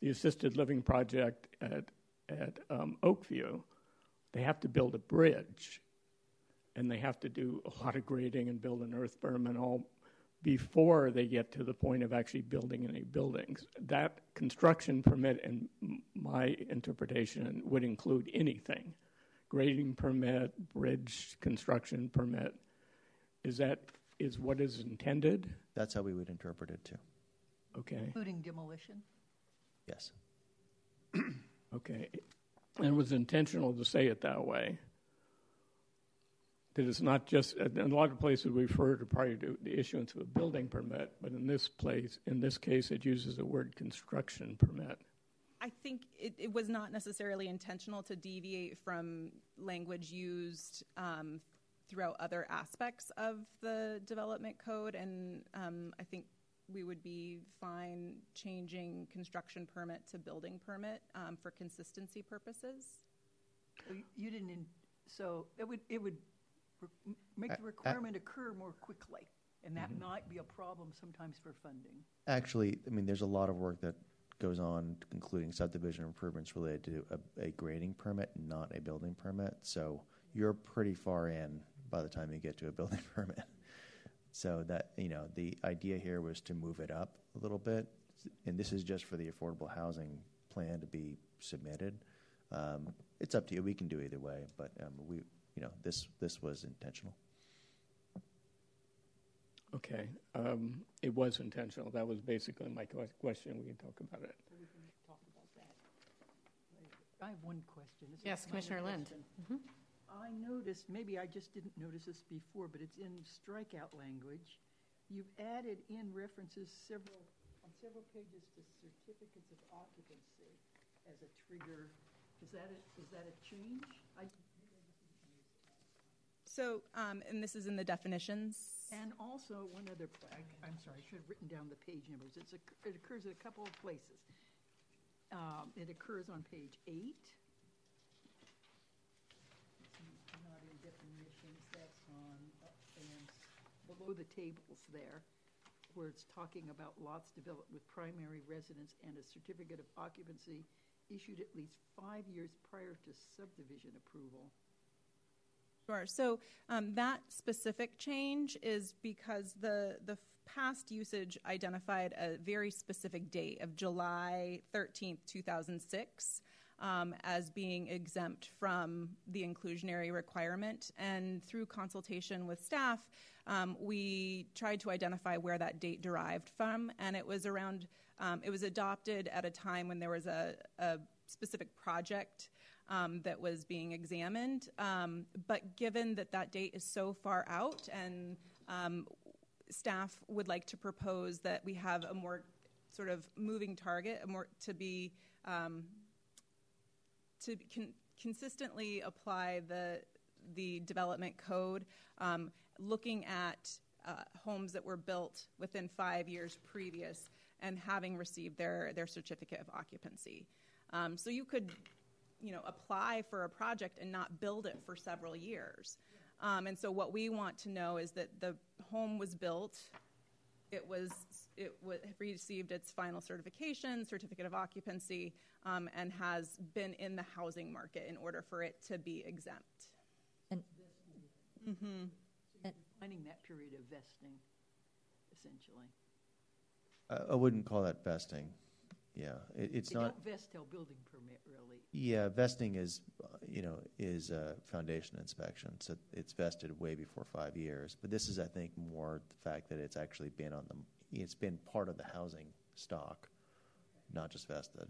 the assisted living project at at um, Oakview, they have to build a bridge, and they have to do a lot of grading and build an earth berm and all before they get to the point of actually building any buildings. That construction permit, in my interpretation, would include anything grading permit, bridge construction permit. Is that is what is intended? That's how we would interpret it too. Okay, Including demolition? Yes. <clears throat> okay. And it was intentional to say it that way. That it's not just, in a lot of places we refer to prior to the issuance of a building permit, but in this place, in this case, it uses the word construction permit. I think it, it was not necessarily intentional to deviate from language used um, throughout other aspects of the development code, and um, I think we would be fine changing construction permit to building permit um, for consistency purposes. So you- You didn't, in- so it would, it would re- make the requirement occur more quickly, and that might be a problem sometimes for funding. Actually, I mean, there's a lot of work that goes on, including subdivision improvements related to a, a grading permit, not a building permit. So you're pretty far in by the time you get to a <laughs> building permit. So that, you know, the idea here was to move it up a little bit. And this is just for the affordable housing plan to be submitted. Um, it's up to you. We can do either way, but um, we, you know, this this was intentional. Okay, um, it was intentional. That was basically my question. We can talk about it. We can talk about that. I have one question. It's a Yes, Commissioner Lind. question. I noticed, maybe I just didn't notice this before, but it's in strikeout language. You've added in references several, on several pages to certificates of occupancy as a trigger. Is that a, is that a change? I, So, um, and this is in the definitions. and also, one other, I, I'm sorry, I should have written down the page numbers. It's, a- it occurs in a couple of places. Um, it occurs on page eight. Not in definitions, that's on, below the tables there, where it's talking about lots developed with primary residence and a certificate of occupancy issued at least five years prior to subdivision approval. Sure. So um, that specific change is because the the past usage identified a very specific date of July 13th, 2006, um, as being exempt from the inclusionary requirement. And through consultation with staff, um, we tried to identify where that date derived from, and it was around. Um, it was adopted at a time when there was a, a specific project um, that was being examined. Um, but given that that date is so far out and um, staff would like to propose that we have a more sort of moving target, a more to be um, to con- consistently apply the the development code, um, looking at uh, homes that were built within five years previous and having received their their certificate of occupancy. Um, so you could, you know, apply for a project and not build it for several years. Um, and so what we want to know is that the home was built, it was it w- received its final certification, certificate of occupancy, um, and has been in the housing market in order for it to be exempt. And Finding that period of vesting, essentially. I, I wouldn't call that vesting. Yeah, it, it's They not. don't vest till building permit, really. Yeah, vesting is, you know, is a foundation inspection, so it's vested way before five years. But this is, I think, more the fact that it's actually been on the, it's been part of the housing stock, not just vested.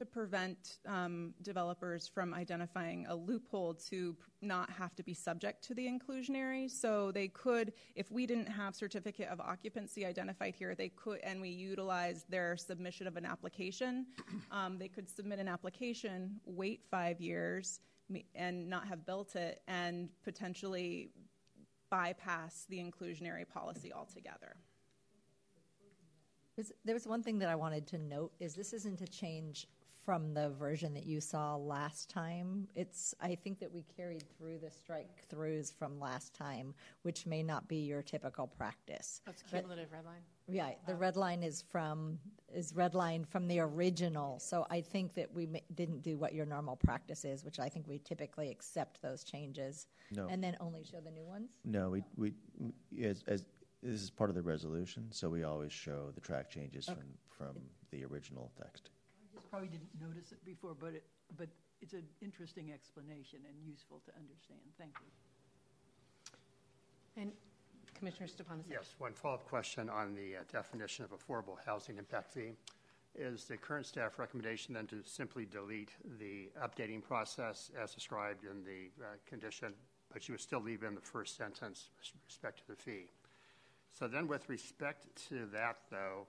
To prevent um, developers from identifying a loophole to not have to be subject to the inclusionary. So they could, if we didn't have certificate of occupancy identified here, they could, and we utilized their submission of an application, um, they could submit an application, wait five years, and not have built it, and potentially bypass the inclusionary policy altogether. There was one thing that I wanted to note is this isn't a change from the version that you saw last time. It's, I think that we carried through the strike throughs from last time, which may not be your typical practice. That's But- cumulative red line. Yeah, the oh. red line is from, is red line from the original. So I think that we ma- didn't do what your normal practice is, which I think we typically accept those changes. No. And then only show the new ones? No, we, we, we- as, as, this is part of the resolution, so we always show the track changes from, from the original text. I just probably didn't notice it before, but it, but it's an interesting explanation and useful to understand. Thank you. And Commissioner Stepanovich? Yes, one follow-up question on the uh, definition of affordable housing impact fee. Is the current staff recommendation then to simply delete the updating process as described in the uh, condition, but you would still leave in the first sentence with respect to the fee? So then with respect to that, though,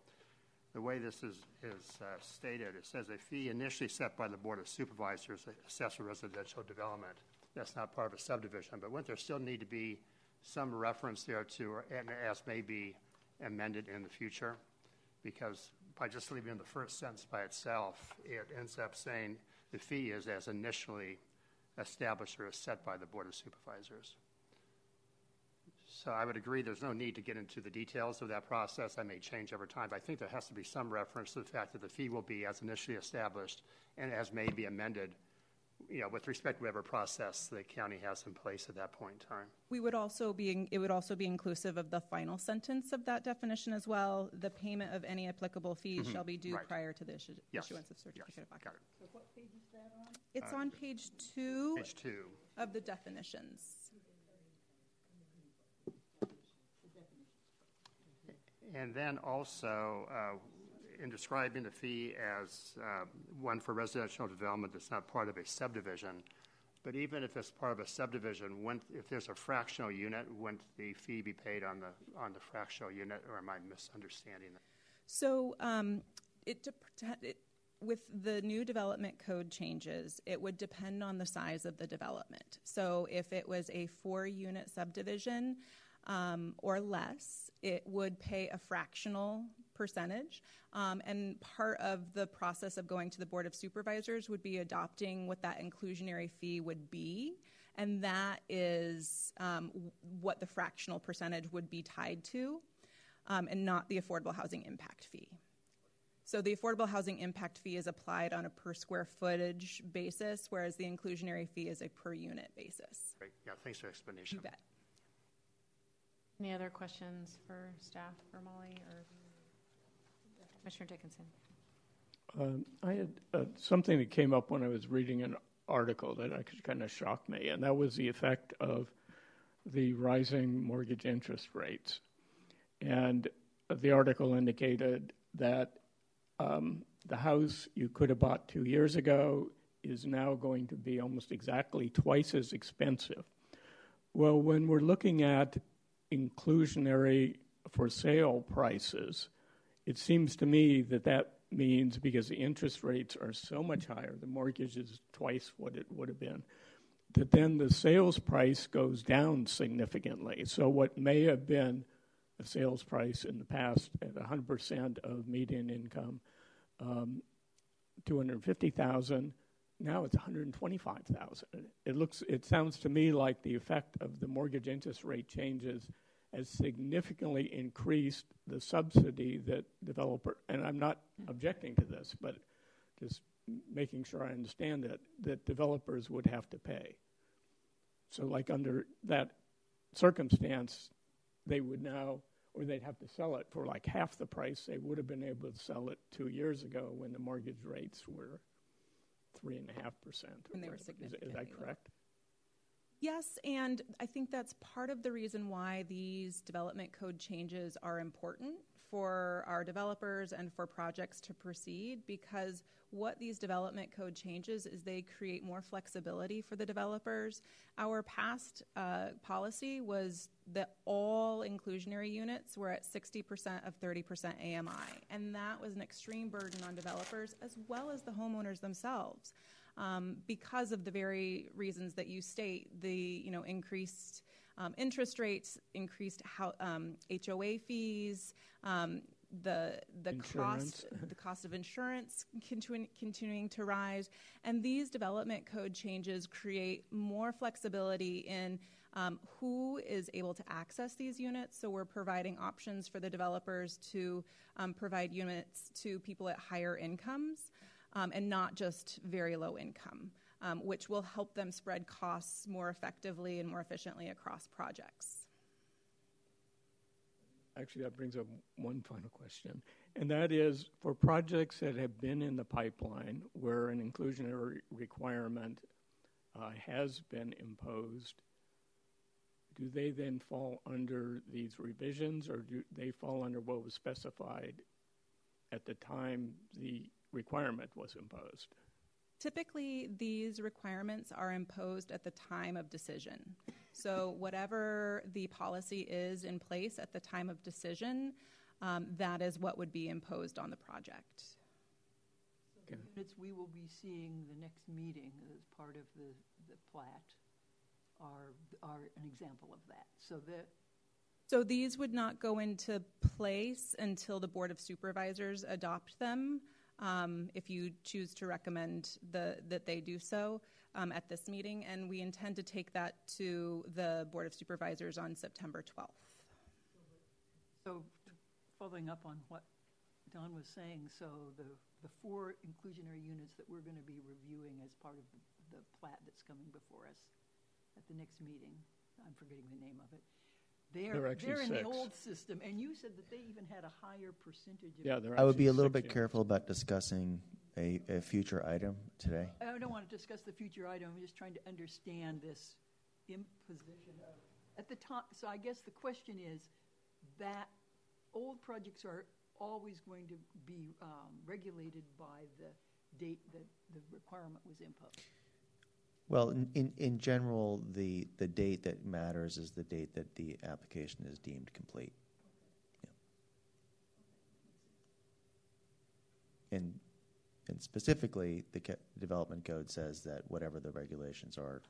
the way this is, is uh, stated, it says a fee initially set by the Board of Supervisors to assess a residential development. That's not part of a subdivision, but wouldn't there still need to be some reference there to, or and as may be amended in the future? Because by just leaving the first sentence by itself, it ends up saying the fee is as initially established or set by the Board of Supervisors. So I would agree, there's no need to get into the details of that process. That may change over time, but I think there has to be some reference to the fact that the fee will be as initially established and as may be amended, you know, with respect to whatever process the county has in place at that point in time. We would also be, it would also be inclusive of the final sentence of that definition as well. The payment of any applicable fees mm-hmm. shall be due right. prior to the issu- Yes, issuance of Yes, certificate of got occupancy. So what page is that on? It's on page two Page two. of the definitions. And then also, uh, in describing the fee as uh, one for residential development that's not part of a subdivision, but even if it's part of a subdivision, wouldn't- if there's a fractional unit, wouldn't the fee be paid on the, on the fractional unit, or am I misunderstanding that? So um, it, it with the new development code changes, it would depend on the size of the development. So if it was a four-unit subdivision um, or less, it would pay a fractional percentage. Um, and part of the process of going to the Board of Supervisors would be adopting what that inclusionary fee would be. And that is um, w- what the fractional percentage would be tied to, um, and not the affordable housing impact fee. So the affordable housing impact fee is applied on a per square footage basis, whereas the inclusionary fee is a per unit basis. Great, yeah, thanks for the explanation. You bet. Any other questions for staff for Molly or Commissioner Dickinson? Um, I had uh, something that came up when I was reading an article that actually kind of shocked me, and that was the effect of the rising mortgage interest rates. And the article indicated that um, the house you could have bought two years ago is now going to be almost exactly twice as expensive. Well, when we're looking at inclusionary for sale prices, it seems to me that that means because the interest rates are so much higher, the mortgage is twice what it would have been, that then the sales price goes down significantly. So what may have been a sales price in the past at 100% of median income, um, 250,000, now it's 125,000. It looks, it sounds to me like the effect of the mortgage interest rate changes has significantly increased the subsidy that developer, and I'm not objecting to this, but just making sure I understand it, that developers would have to pay. So, like under that circumstance, they would now, or they'd have to sell it for like half the price they would have been able to sell it two years ago when the mortgage rates were three and a half percent. When they were Is, is that correct? Yes, and I think that's part of the reason why these development code changes are important for our developers and for projects to proceed because what these development code changes is they create more flexibility for the developers. Our past uh, policy was that all inclusionary units were at 60% of 30% AMI, and that was an extreme burden on developers as well as the homeowners themselves um, because of the very reasons that you state the you know increased um, interest rates, increased how, um, HOA fees, um, the the Insurance. cost the cost of insurance continuing continuing to rise, and these development code changes create more flexibility in. Um, who is able to access these units? So, we're providing options for the developers to um, provide units to people at higher incomes um, and not just very low income, um, which will help them spread costs more effectively and more efficiently across projects. Actually, that brings up one final question, and that is for projects that have been in the pipeline where an inclusionary requirement uh, has been imposed. Do they then fall under these revisions, or do they fall under what was specified at the time the requirement was imposed? Typically, these requirements are imposed at the time of decision. So, whatever the policy is in place at the time of decision, um, that is what would be imposed on the project. The units we will be seeing the next meeting as part of the, the plat are, are an example of that. So that, So, these would not go into place until the Board of Supervisors adopt them. Um, if you choose to recommend the, that they do so um, at this meeting, and we intend to take that to the Board of Supervisors on September 12th. so following up on what Don was saying, so the, the four inclusionary units that we're going to be reviewing as part of the, the plat that's coming before us at the next meeting, I'm forgetting the name of it. There They're, are actually they're in the old system, and you said that they even had a higher percentage of. Yeah, there are I would be a little bit units. careful about discussing a, a future item today. I don't want to discuss the future item, I'm just trying to understand this imposition of, at the time, so I guess the question is, that old projects are always going to be um, regulated by the date that the requirement was imposed. Well, in, in, in general, the, the date that matters is the date that the application is deemed complete. Yeah. And, and specifically, the ca- development code says that whatever the regulations are,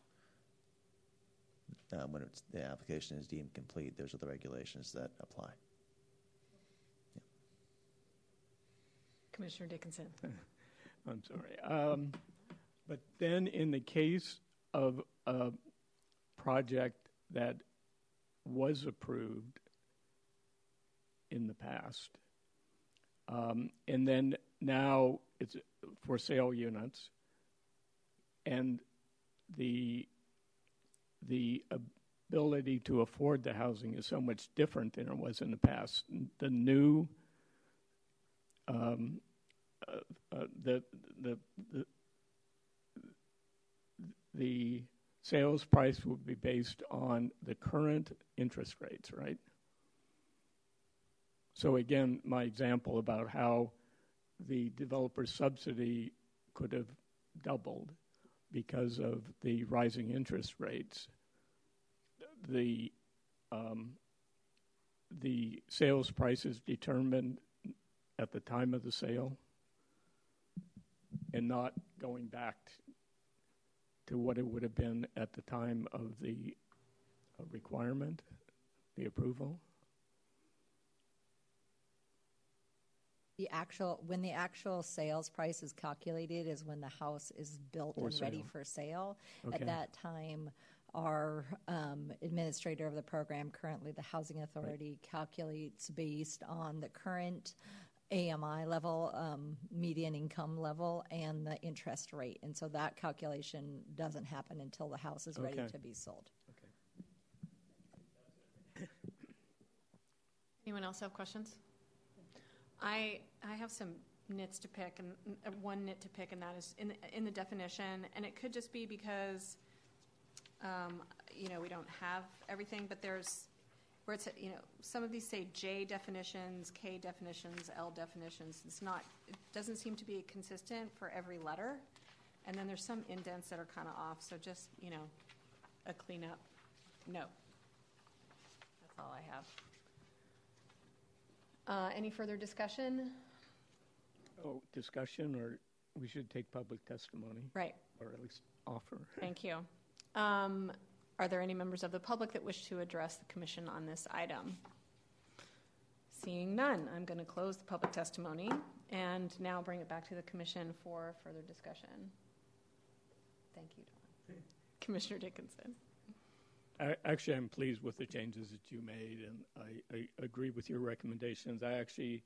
uh, when it's, the application is deemed complete, those are the regulations that apply. Commissioner Dickinson. <laughs> I'm sorry. Um, but then, in the case of a project that was approved in the past, um, and then now it's for sale units, and the the ability to afford the housing is so much different than it was in the past. The new um, uh, uh, the, the the the sales price would be based on the current interest rates, right? So again, my example about how the developer subsidy could have doubled because of the rising interest rates. The um, the sales price is determined at the time of the sale and not going back to what it would have been at the time of the uh, requirement, the approval? The actual, when the actual sales price is calculated is when the house is built For and ready for sale. Okay. At that time, our um, administrator of the program, currently the Housing Authority, calculates based on the current AMI level, um, median income level, and the interest rate. And so that calculation doesn't happen until the house is ready Okay. to be sold. Okay. Anyone else have questions? I, I have some nits to pick, and uh, one nit to pick, and that is in, the- in the definition, and it could just be because, um, you know, we don't have everything, but there's, where it's, you know, some of these say J definitions, K definitions, L definitions, it's not, it doesn't seem to be consistent for every letter, and then there's some indents that are kind of off, so just, you know, a cleanup note. That's all I have. Uh, Any further discussion? Oh, discussion, or we should take public testimony, Right, or at least offer? thank you. <laughs> Um, Are there any members of the public that wish to address the commission on this item? Seeing none, I'm going to close the public testimony and now bring it back to the commission for further discussion. Thank you, Dawn. Commissioner Dickinson. I, actually, I'm pleased with the changes that you made, and I, I agree with your recommendations. I actually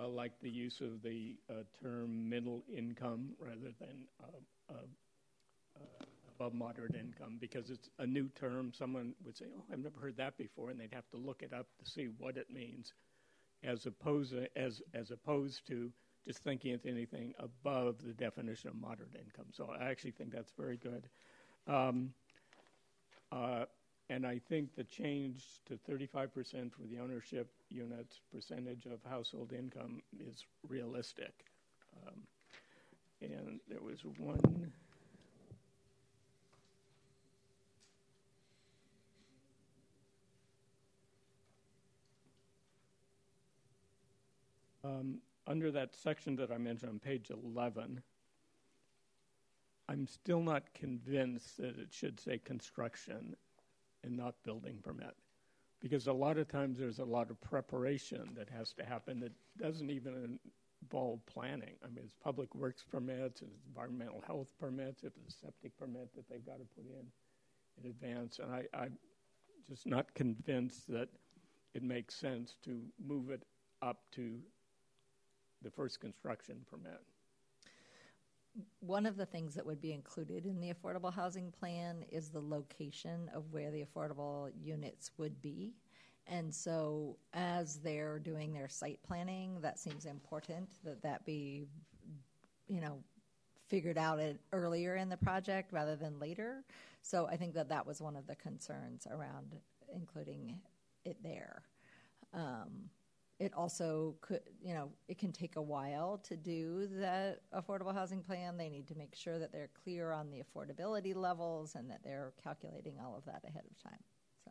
uh, like the use of the uh, term middle income rather than uh, uh, uh, above moderate income because it's a new term. Someone would say, "Oh, I've never heard that before," and they'd have to look it up to see what it means, as opposed as as opposed to just thinking it's anything above the definition of moderate income. So I actually think that's very good. Um, uh, and I think the change to 35% for the ownership units percentage of household income is realistic. Um, and there was one. Um, under that section that I mentioned on page 11, I'm still not convinced that it should say construction and not building permit. Because a lot of times there's a lot of preparation that has to happen that doesn't even involve planning. I mean, it's public works permits, it's environmental health permits, it's a septic permit that they've got to put in in advance. And I, I'm just not convinced that it makes sense to move it up to the first construction permit. One of the things that would be included in the affordable housing plan is the location of where the affordable units would be. And so, as they're doing their site planning, that seems important that that be, you know, figured out it earlier in the project rather than later. So, I think that that was one of the concerns around including it there. Um, it also could, you know, it can take a while to do the affordable housing plan. They need to make sure that they're clear on the affordability levels and that they're calculating all of that ahead of time. So,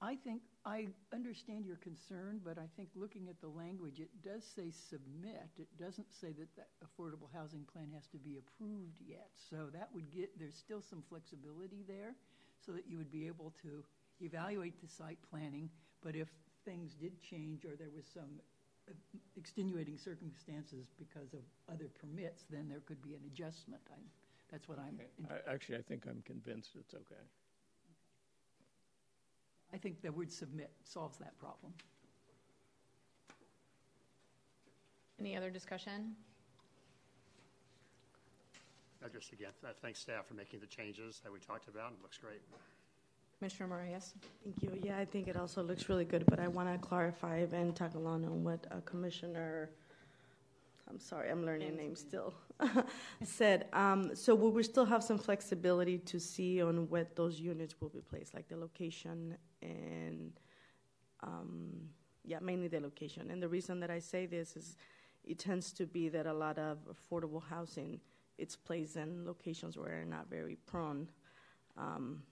I think, I understand your concern, but I think looking at the language, it does say submit. It doesn't say that the affordable housing plan has to be approved yet. So that would get, there's still some flexibility there so that you would be able to evaluate the site planning. But if things did change or there was some uh, extenuating circumstances because of other permits, then there could be an adjustment. I, that's what I'm, I, actually, I think I'm convinced it's okay. I think the word submit solves that problem. Any other discussion? I just, again, thanks staff for making the changes that we talked about. It looks great. Commissioner Marias? Thank you. Yeah, I think it also looks really good, but I want to clarify and tag along on what uh, Commissioner, I'm sorry, I'm learning names still, <laughs> said. Um, so will we still have some flexibility to see on what those units will be placed, like the location and, um, yeah, mainly the location. And the reason that I say this is it tends to be that a lot of affordable housing, it's placed in locations where are not very prone. Um,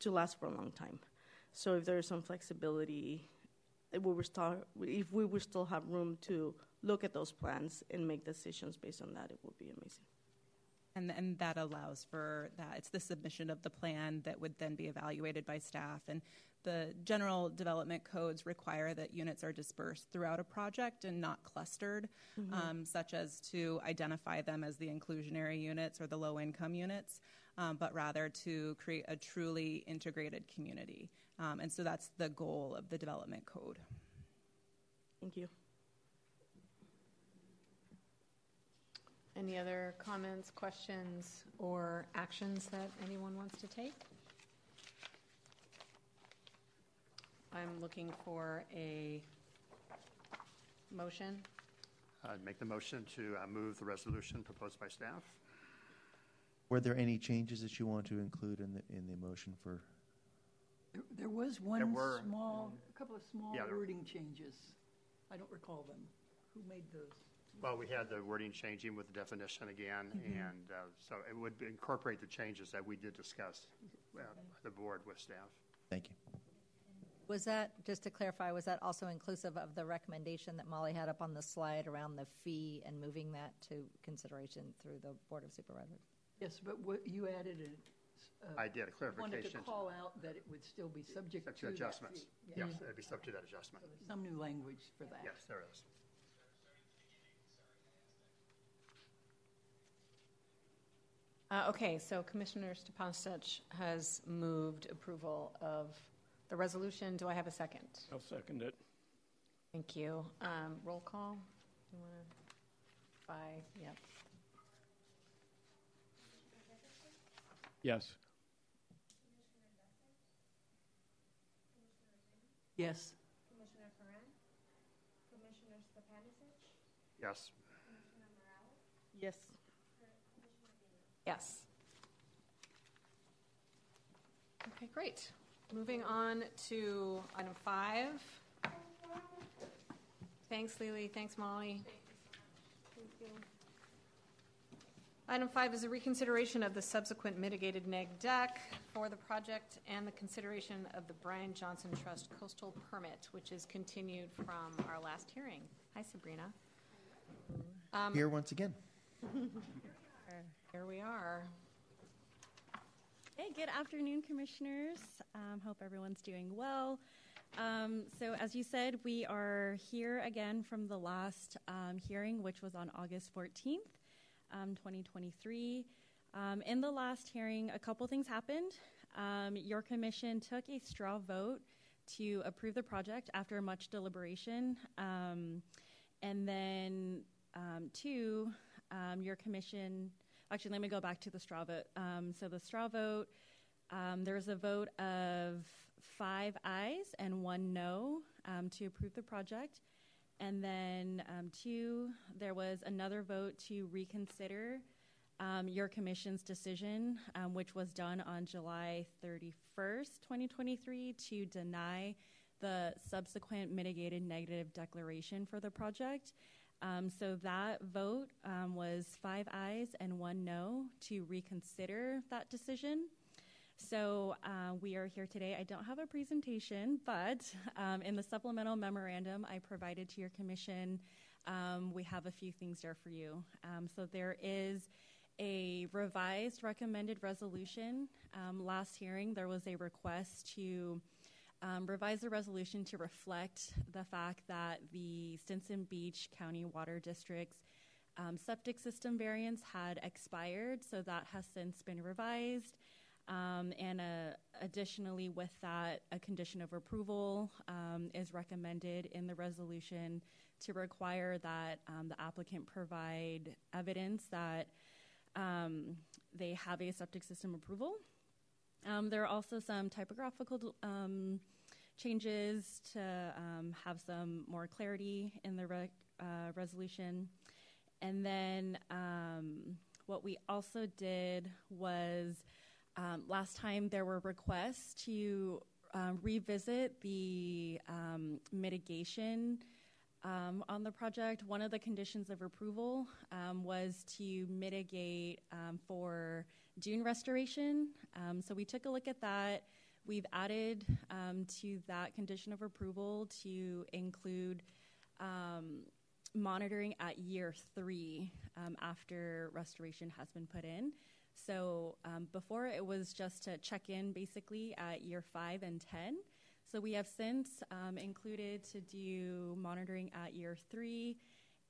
to last for a long time. So if there is some flexibility, if we were still, if we would still have room to look at those plans and make decisions based on that, it would be amazing. And, and that allows for that. It's the submission of the plan that would then be evaluated by staff. And the general development codes require that units are dispersed throughout a project and not clustered, um, such as to identify them as the inclusionary units or the low income units, um, but rather to create a truly integrated community. Um, and so that's the goal of the development code. Thank you. Any other comments, questions, or actions that anyone wants to take? I'm looking for a motion. I'd make the motion to uh, move the resolution proposed by staff. Were there any changes that you want to include in the, in the motion for? There- There was one were- small, a couple of small Yeah, there- wording changes. I don't recall them. Who made those? Well, we had the wording changing with the definition again, and uh, so it would incorporate the changes that we did discuss, uh, the board with staff. Thank you. Was that, just to clarify, was that also inclusive of the recommendation that Molly had up on the slide around the fee and moving that to consideration through the Board of Supervisors? Yes, but what, you added a. I did a Wanted to clarification. call out that it would still be subject Subject to to that adjustments. fee. Yeah. Yes, it'd be subject to that adjustment. So there's Some new language for that. Yes, there is. Uh, Okay, so Commissioner Stepanovich has moved approval of the resolution. Do I have a second? I'll second it. Thank you. Um, Roll call? You want to, by, yep. Yes. Yes, Commissioner Ferran, Commissioner Stepanovich, Yes. Commissioner Morales, Yes. Yes. Okay, great. Moving on to item five. Thanks, Lily. Thanks, Molly. Item five is a reconsideration of the subsequent mitigated neg deck for the project and the consideration of the Brian Johnson Trust coastal permit, which is continued from our last hearing. Hi, Sabrina. Um, Here once again. Here we are. Hey, good afternoon, commissioners. Um, hope everyone's doing well. Um, so, as you said, we are here again from the last um, hearing, which was on August 14th, um, 2023. Um, in the last hearing, a couple things happened. Um, your commission took a straw vote to approve the project after much deliberation. Um, and then, um, two, um, your commission Actually, let me go back to the straw vote. So the straw vote, there was a vote of five ayes and one no to approve the project. And then um, two, there was another vote to reconsider um, your commission's decision, um, which was done on July 31st, 2023, to deny the subsequent mitigated negative declaration for the project. Um, so that vote um, was five ayes and one no to reconsider that decision. So uh, we are here today. I don't have a presentation, but um, in the supplemental memorandum I provided to your commission, um, we have a few things there for you. Um, so there is a revised recommended resolution. Um, last hearing, there was a request to um, revise the resolution to reflect the fact that the Stinson Beach County Water District's um, septic system variance had expired, so that has since been revised. Um, and uh, additionally, with that, a condition of approval um, is recommended in the resolution to require that um, the applicant provide evidence that um, they have a septic system approval. Um, there are also some typographical um, changes to have some more clarity in the re- uh, resolution. And then what we also did was um, last time there were requests to um, revisit the um, mitigation um, on the project. One of the conditions of approval um, was to mitigate um, for dune restoration. So we took a look at that. we've added to that condition of approval to include monitoring at year three after restoration has been put in. So um, before it was just to check in basically at year five and 10. So we have since um, included to do monitoring at year three.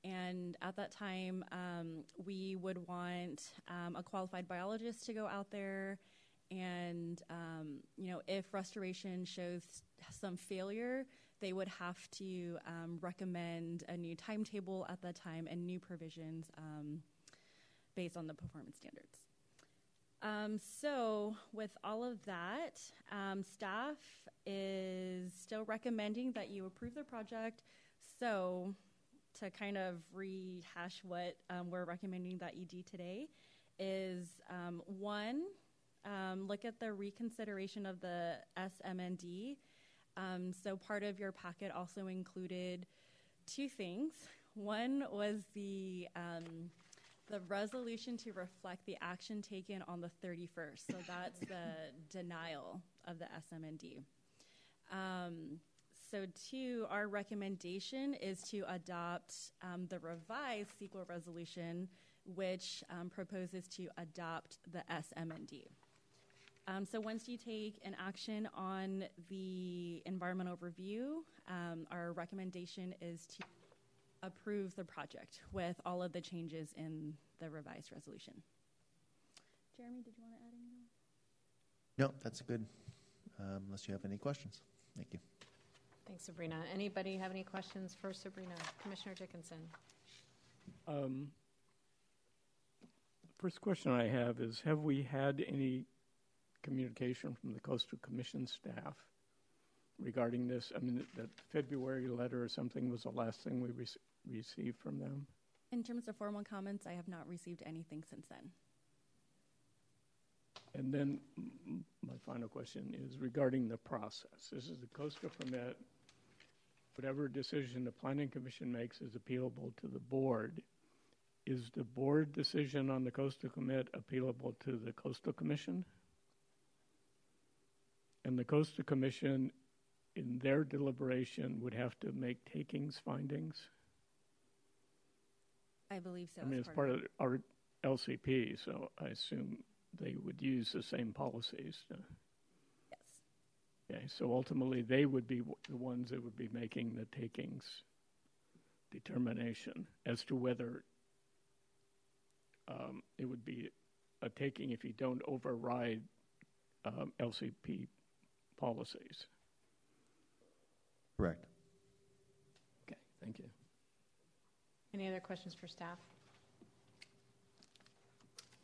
And at that time, um, we would want um, a qualified biologist to go out there. And, um, you know, if restoration shows some failure, they would have to um, recommend a new timetable at that time and new provisions based on the performance standards. Um, so, with all of that, um, staff is still recommending that you approve the project. So, to kind of rehash what um, we're recommending that you do today, is um, one, um, look at the reconsideration of the SMND. Um, so, part of your packet also included two things. One was the the resolution to reflect the action taken on the 31st. So that's the denial of the SMND. Um, so, two, our recommendation is to adopt um, the revised CEQA resolution, which um, proposes to adopt the SMND. Um, so, once you take an action on the environmental review, um, our recommendation is to approve the project with all of the changes in the revised resolution. Jeremy, did you want to add anything? No, that's good. Um, unless you have any questions. Thank you. Thanks, Sabrina. Anybody have any questions for Sabrina? Commissioner Dickinson. Um, first question I have is Have we had any communication from the Coastal Commission staff regarding this? I mean, that February letter or something was the last thing we re- received from them? In terms of formal comments, I have not received anything since then. And then my final question is regarding the process. This is the coastal permit. Whatever decision the planning commission makes is appealable to the board. Is the board decision on the coastal commit appealable to the coastal commission? And the coastal commission, in their deliberation, would have to make takings findings? I believe so. I mean, it's part of our LCP, so I assume they would use the same policies. To, yes. Okay, so ultimately they would be the ones that would be making the takings determination as to whether um, it would be a taking if you don't override um, LCP policies. Correct. Okay, thank you. Any other questions for staff?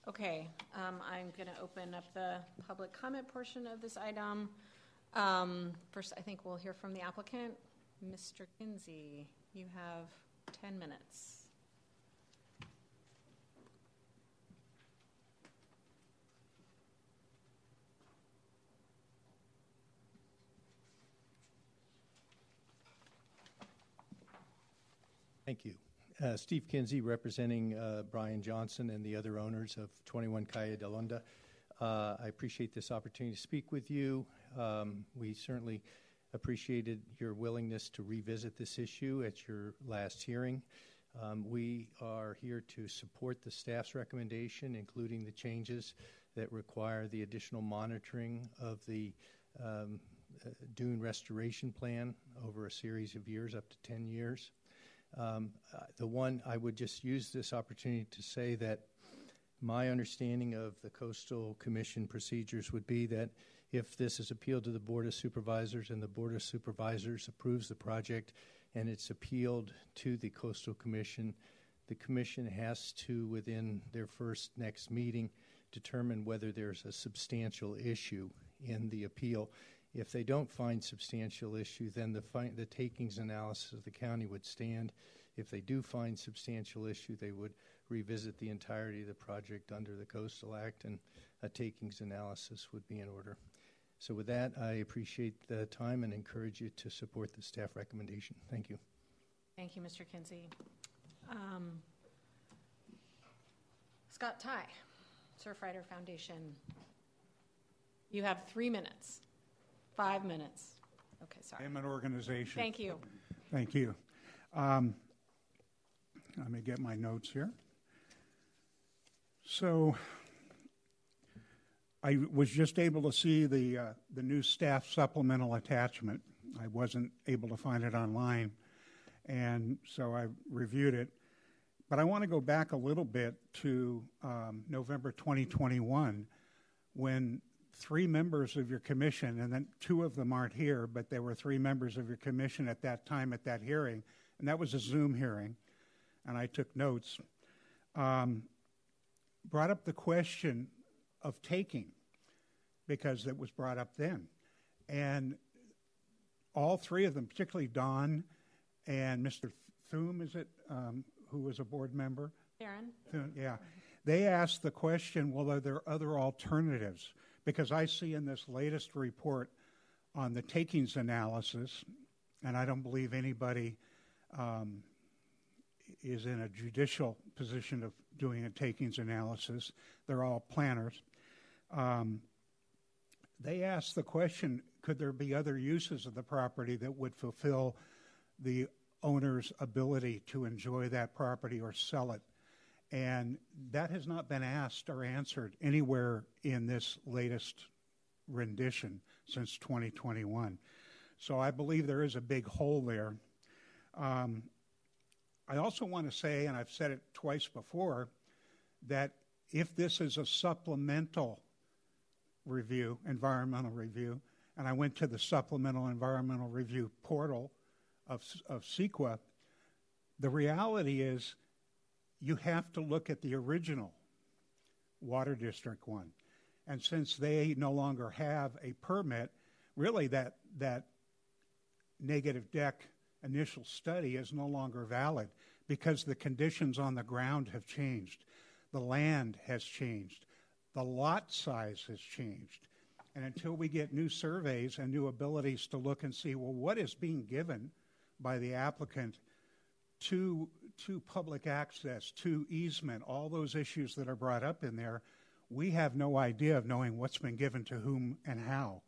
Okay, um, I'm going to open up the public comment portion of this item. Um, first, I think we'll hear from the applicant. Mr. Kinsey, you have 10 minutes. Thank you. Uh, Steve Kinsey, representing uh, Brian Johnson and the other owners of 21 Calle del Onda. Uh, I appreciate this opportunity to speak with you. Um, we certainly appreciated your willingness to revisit this issue at your last hearing. Um, we are here to support the staff's recommendation, including the changes that require the additional monitoring of the um, uh, dune restoration plan over a series of years, up to 10 years. Um, the one I would just use this opportunity to say that my understanding of the Coastal Commission procedures would be that if this is appealed to the Board of Supervisors and the Board of Supervisors approves the project and it's appealed to the Coastal Commission, the Commission has to, within their first next meeting, determine whether there's a substantial issue in the appeal. If they don't find substantial issue, then the, fi- the takings analysis of the county would stand. If they do find substantial issue, they would revisit the entirety of the project under the Coastal Act, and a takings analysis would be in order. So, with that, I appreciate the time and encourage you to support the staff recommendation. Thank you. Thank you, Mr. Kinsey. Um, Scott Ty, Surfrider Foundation. You have three minutes. Five minutes. Okay, sorry. I'm an organization. Thank you. Thank you. Um, let me get my notes here. So, I was just able to see the uh, the new staff supplemental attachment. I wasn't able to find it online, and so I reviewed it. But I want to go back a little bit to um, November 2021, when three members of your commission, and then two of them aren't here, but there were three members of your commission at that time at that hearing, and that was a Zoom hearing, and I took notes. Um, brought up the question of taking because it was brought up then. And all three of them, particularly Don and Mr. Thum, is it, um, who was a board member? Aaron? Thum, yeah. They asked the question well, are there other alternatives? Because I see in this latest report on the takings analysis, and I don't believe anybody um, is in a judicial position of doing a takings analysis. They're all planners. Um, they asked the question could there be other uses of the property that would fulfill the owner's ability to enjoy that property or sell it? And that has not been asked or answered anywhere in this latest rendition since 2021. So I believe there is a big hole there. Um, I also want to say, and I've said it twice before, that if this is a supplemental review, environmental review, and I went to the supplemental environmental review portal of, of CEQA, the reality is you have to look at the original Water District one. And since they no longer have a permit, really that, that negative deck initial study is no longer valid because the conditions on the ground have changed. The land has changed. The lot size has changed. And until we get new surveys and new abilities to look and see, well, what is being given by the applicant to, to public access, to easement, all those issues that are brought up in there, we have no idea of knowing what's been given to whom and how.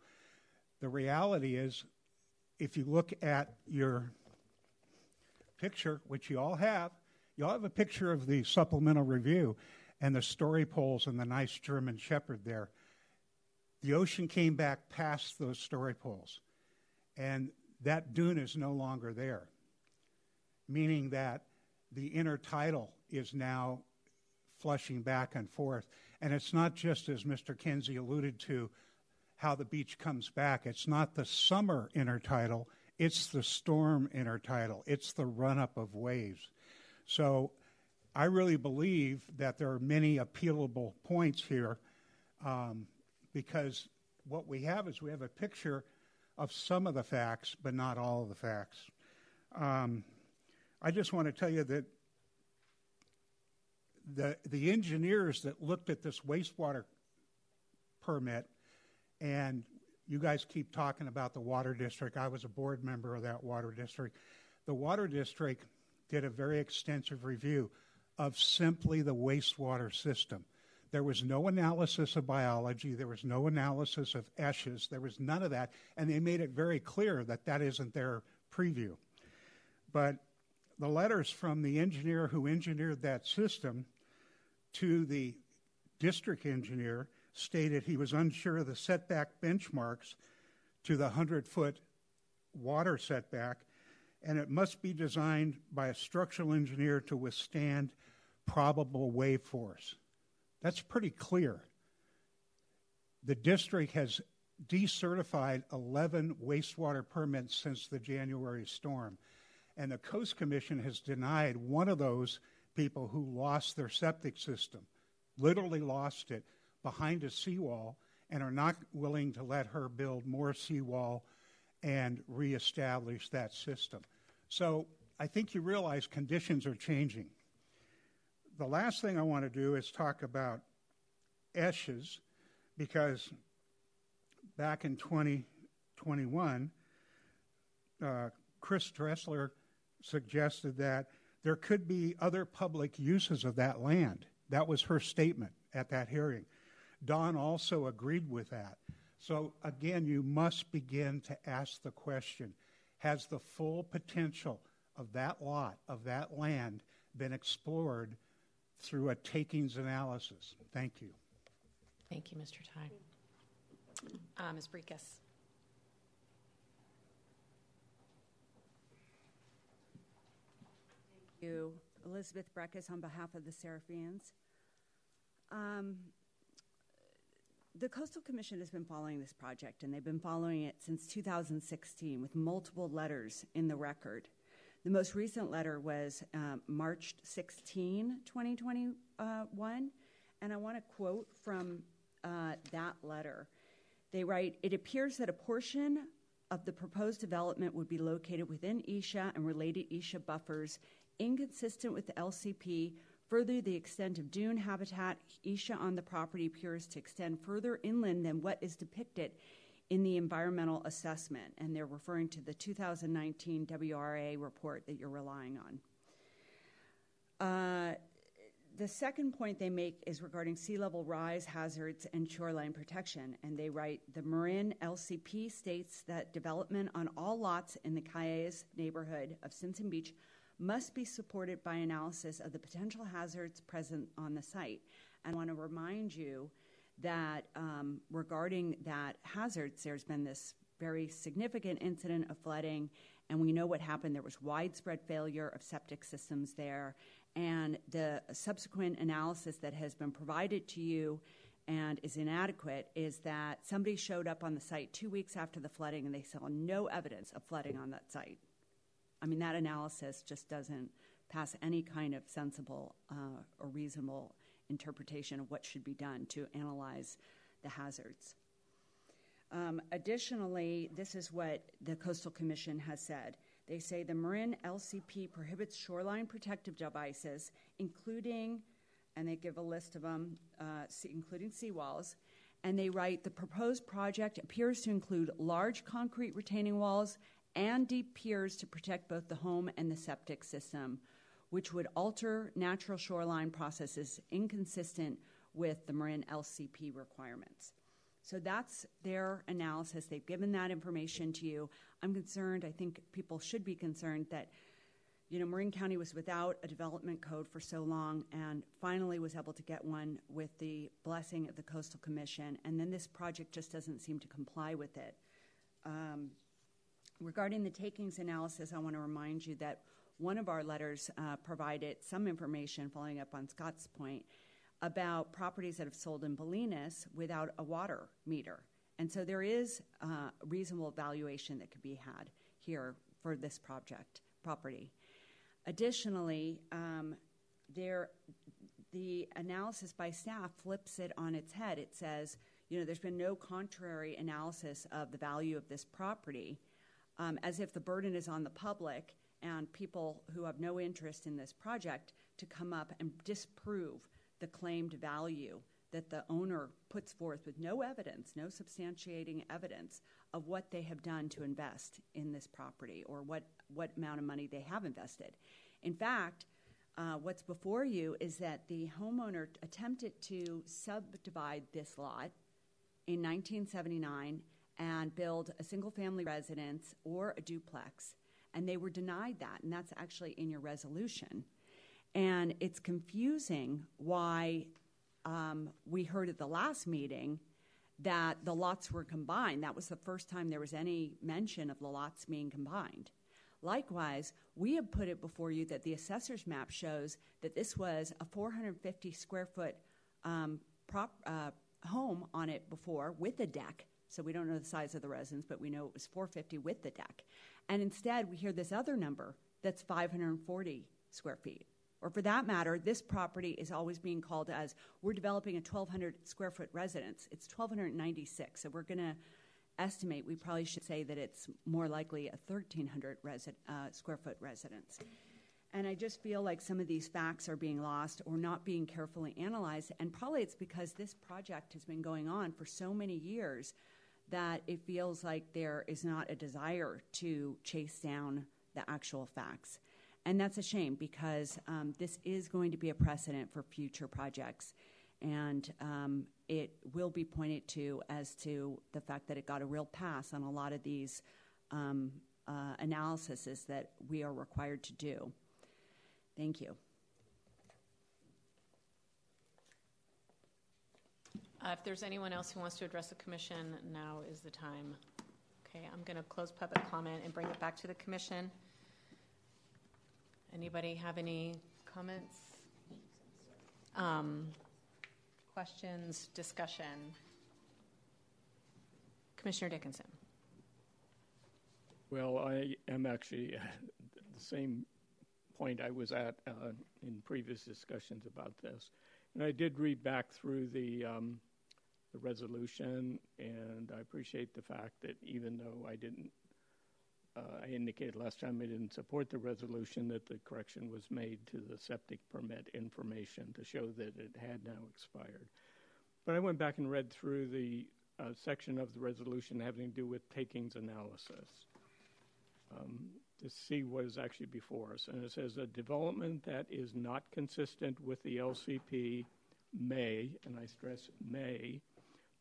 The reality is, if you look at your picture, which you all have, you all have a picture of the supplemental review and the story poles and the nice German Shepherd there. The ocean came back past those story poles, and that dune is no longer there, meaning that the inner intertidal is now flushing back and forth. And it's not just, as Mr. Kinsey alluded to, how the beach comes back. It's not the summer intertidal, it's the storm intertidal, it's the run up of waves. So I really believe that there are many appealable points here um, because what we have is we have a picture of some of the facts, but not all of the facts. Um, I just want to tell you that the, the engineers that looked at this wastewater permit, and you guys keep talking about the water district. I was a board member of that water district. The water district did a very extensive review of simply the wastewater system. There was no analysis of biology. There was no analysis of ESHAs. There was none of that. And they made it very clear that that isn't their preview. But the letters from the engineer who engineered that system to the district engineer stated he was unsure of the setback benchmarks to the 100 foot water setback, and it must be designed by a structural engineer to withstand probable wave force. That's pretty clear. The district has decertified 11 wastewater permits since the January storm, and the Coast Commission has denied one of those people who lost their septic system, literally lost it behind a seawall, and are not willing to let her build more seawall and reestablish that system. So I think you realize conditions are changing the last thing I want to do is talk about ESHAs because back in 2021, uh, Chris Dressler suggested that there could be other public uses of that land. That was her statement at that hearing. Don also agreed with that. So again, you must begin to ask the question Has the full potential of that lot, of that land, been explored through a takings analysis? Thank you. Thank you, Mr. Ty. Uh, Ms. Brekhus. You. Elizabeth Brekhus on behalf of the Seraphians. Um, the Coastal Commission has been following this project, and they've been following it since 2016 with multiple letters in the record. The most recent letter was um, March 16, 2021, and I want to quote from uh, that letter. They write It appears that a portion of the proposed development would be located within ESHA and related ESHA buffers inconsistent with the LCP. Further, the extent of dune habitat ESHA on the property appears to extend further inland than what is depicted in the environmental assessment. And they're referring to the 2019 WRA report that you're relying on. Uh, the second point they make is regarding sea level rise hazards and shoreline protection. And they write The Marin LCP states that development on all lots in the Calles neighborhood of Stinson Beach must be supported by analysis of the potential hazards present on the site. And I want to remind you that um, regarding that hazards, there's been this very significant incident of flooding, and we know what happened. There was widespread failure of septic systems there, and the subsequent analysis that has been provided to you and is inadequate is that somebody showed up on the site two weeks after the flooding and they saw no evidence of flooding on that site. I mean, that analysis just doesn't pass any kind of sensible uh, or reasonable interpretation of what should be done to analyze the hazards. Um, additionally, this is what the Coastal Commission has said. They say the Marin LCP prohibits shoreline protective devices, including, and they give a list of them, uh, including seawalls. And they write the proposed project appears to include large concrete retaining walls and deep piers to protect both the home and the septic system, which would alter natural shoreline processes inconsistent with the Marin LCP requirements. So that's their analysis. They've given that information to you. I'm concerned, I think people should be concerned that you know, Marin County was without a development code for so long and finally was able to get one with the blessing of the Coastal Commission. And then this project just doesn't seem to comply with it. Um, Regarding the takings analysis, I want to remind you that one of our letters uh, provided some information, following up on Scott's point, about properties that have sold in Bolinas without a water meter. And so there is uh, reasonable valuation that could be had here for this project property. Additionally, um, there, the analysis by staff flips it on its head. It says, you know, there's been no contrary analysis of the value of this property um, as if the burden is on the public and people who have no interest in this project to come up and disprove the claimed value that the owner puts forth with no evidence, no substantiating evidence of what they have done to invest in this property or what, what amount of money they have invested. In fact, uh, what's before you is that the homeowner attempted to subdivide this lot in 1979 and build a single family residence or a duplex. And they were denied that, and that's actually in your resolution. And it's confusing why um, we heard at the last meeting that the lots were combined. That was the first time there was any mention of the lots being combined. Likewise, we have put it before you that the assessor's map shows that this was a 450 square foot um, prop, uh, home on it before with a deck so we don't know the size of the residence, but we know it was 450 with the deck. And instead, we hear this other number that's 540 square feet. Or for that matter, this property is always being called as we're developing a 1,200 square foot residence. It's 1,296. So we're going to estimate, we probably should say that it's more likely a 1,300 resi- uh, square foot residence. And I just feel like some of these facts are being lost or not being carefully analyzed. And probably it's because this project has been going on for so many years that it feels like there is not a desire to chase down the actual facts. And that's a shame because um, this is going to be a precedent for future projects. and um, it will be pointed to as to the fact that it got a real pass on a lot of these um, uh, analyses that we are required to do. Thank you. Uh, If there's anyone else who wants to address the commission, now is the time. Okay, I'm going to close public comment and bring it back to the commission. Anybody have any comments? Um, Questions, discussion? Commissioner Dickinson. Well, I am actually at the same point I was at uh, in previous discussions about this. And I did read back through the, um, the resolution, and I appreciate the fact that even though I didn't, uh, I indicated last time I didn't support the resolution, that the correction was made to the septic permit information to show that it had now expired. But I went back and read through the uh, section of the resolution having to do with takings analysis um, to see what is actually before us. And it says a development that is not consistent with the LCP may, and I stress may,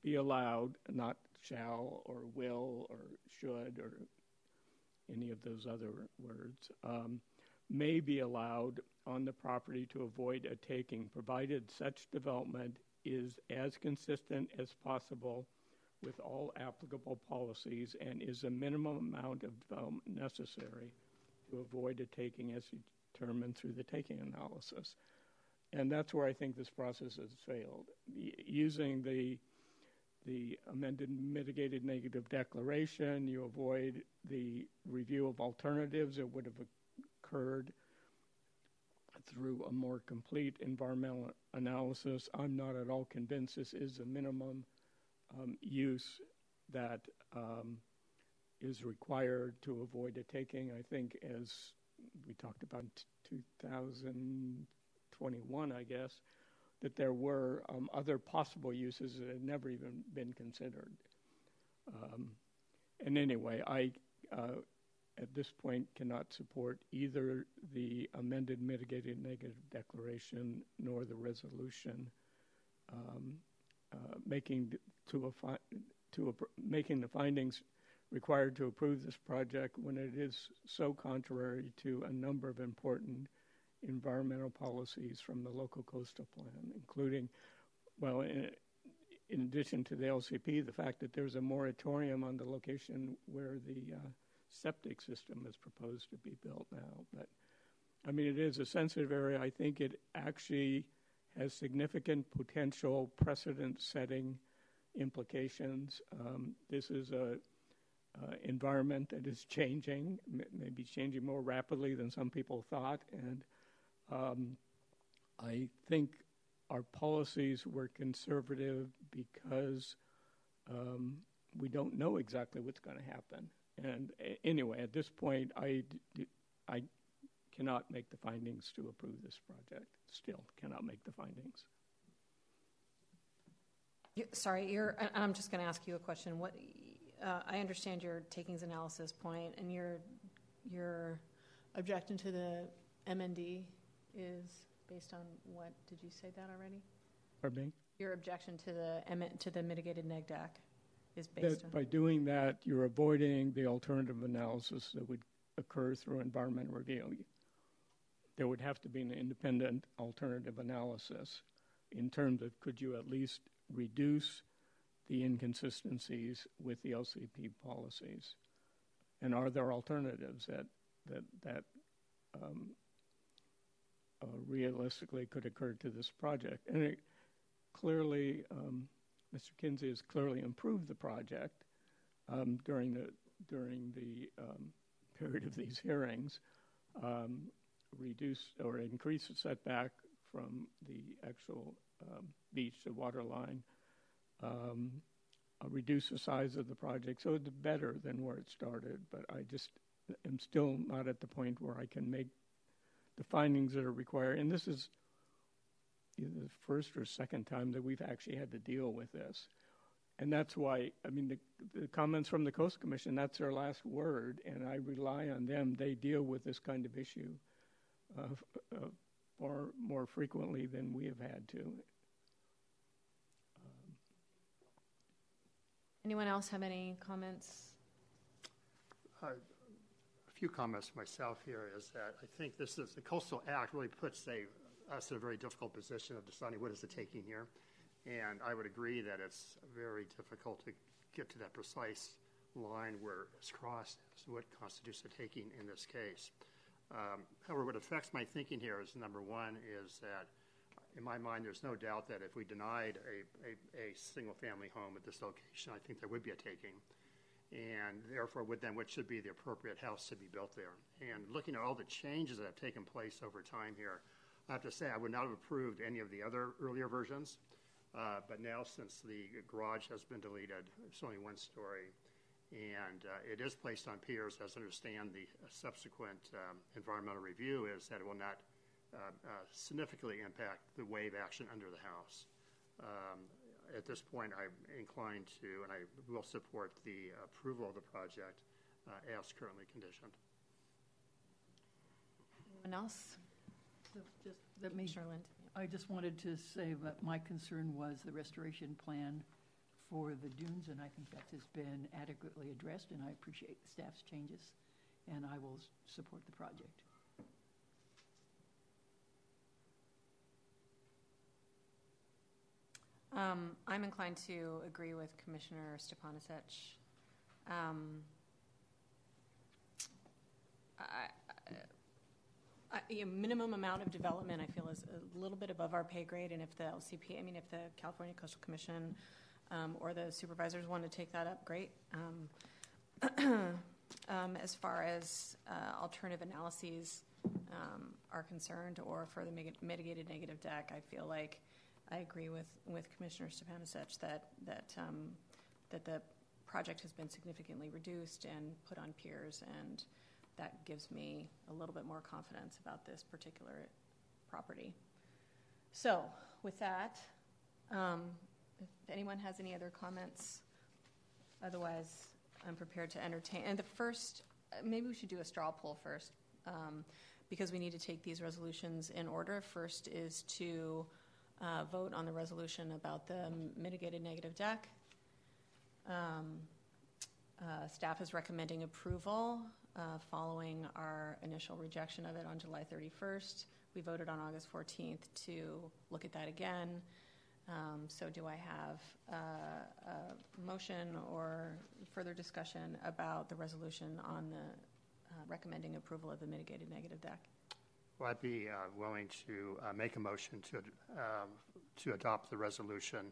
be allowed, not shall or will or should or any of those other words, um, may be allowed on the property to avoid a taking, provided such development is as consistent as possible with all applicable policies and is a minimum amount of development necessary to avoid a taking as determined through the taking analysis. And that's where I think this process has failed. Y- using the the amended mitigated negative declaration, you avoid the review of alternatives that would have occurred through a more complete environmental analysis. I'm not at all convinced this is a minimum um, use that um, is required to avoid a taking. I think, as we talked about in 2021, I guess, that there were um, other possible uses that had never even been considered. Um, and anyway, I, uh, at this point, cannot support either the amended mitigated negative declaration nor the resolution um, uh, making to a fi- to a, making the findings required to approve this project when it is so contrary to a number of important environmental policies from the local coastal plan, including, well, in, in addition to the LCP, the fact that there's a moratorium on the location where the uh, septic system is proposed to be built now. But I mean, it is a sensitive area. I think it actually has significant potential precedent setting implications. Um, this is a uh, environment that is changing, maybe changing more rapidly than some people thought. And um, I think our policies were conservative because um, we don't know exactly what's going to happen. And anyway, at this point, I, I cannot make the findings to approve this project. Still cannot make the findings. You- Sorry, you're, and I'm just going to ask you a question. What, uh, I understand your takings analysis point, and your, your objection to the MND is based on what? Did you say that already? Pardon me? Your objection to the, to the mitigated neg deck is based That on? by doing that, you're avoiding the alternative analysis that would occur through environmental review. There would have to be an independent alternative analysis in terms of could you at least reduce the inconsistencies with the LCP policies? And are there alternatives that, that, that um, uh, realistically could occur to this project? And it clearly, um, Mr. Kinsey has clearly improved the project um, during the during the um, period of these hearings, um, reduce or increase the setback from the actual um, beach to water line, um, uh, reduce the size of the project, so it's better than where it started. But I just am still not at the point where I can make the findings that are required. And this is the first or second time that we've actually had to deal with this. And that's why, I mean, the, the, comments from the Coast Commission, that's their last word, and I rely on them. They deal with this kind of issue uh, uh, far more frequently than we have had to. Anyone else have any comments? Few comments myself here is that I think this is, the coastal act really puts a, us in a very difficult position of deciding what is the taking here. And I would agree that it's very difficult to get to that precise line where it's crossed as what constitutes a taking in this case. Um, However, what affects my thinking here is, number one, is that in my mind, there's no doubt that if we denied a, a, a single-family home at this location, I think there would be a taking. And therefore, would then, what should be the appropriate house to be built there? And looking at all the changes that have taken place over time here, I have to say, I would not have approved any of the other earlier versions. Uh, but now, since the garage has been deleted, it's only one story, and uh, it is placed on piers, as I understand the subsequent um, environmental review is that it will not uh, uh, significantly impact the wave action under the house. Um, At this point, I'm inclined to, and I will support the approval of the project uh, as currently conditioned. Anyone else? So just, let me, Commissioner Lind? I just wanted to say that my concern was the restoration plan for the dunes, and I think that has been adequately addressed, and I appreciate the staff's changes, and I will support the project. Um, I'm inclined to agree with Commissioner Stepanovich. Um, I, I, a minimum amount of development, I feel, is a little bit above our pay grade, and if the LCP, I mean, if the California Coastal Commission um, or the supervisors want to take that up, great. Um, <clears throat> um, as far as uh, alternative analyses um, are concerned, or for the mitigated negative deck, I feel like I agree with, with Commissioner Stepanovich that, that, um, that the project has been significantly reduced and put on piers, and that gives me a little bit more confidence about this particular property. So, with that, um, if anyone has any other comments, otherwise, I'm prepared to entertain. And the first, maybe we should do a straw poll first, um, because we need to take these resolutions in order. First is to uh, vote on the resolution about the mitigated negative deck. Um, uh, Staff is recommending approval uh, following our initial rejection of it on July 31st. We voted on August 14th to look at that again. Um, So do I have uh, a motion or further discussion about the resolution on the uh, recommending approval of the mitigated negative deck? Well, I'd be uh, willing to uh, make a motion to, um, to adopt the resolution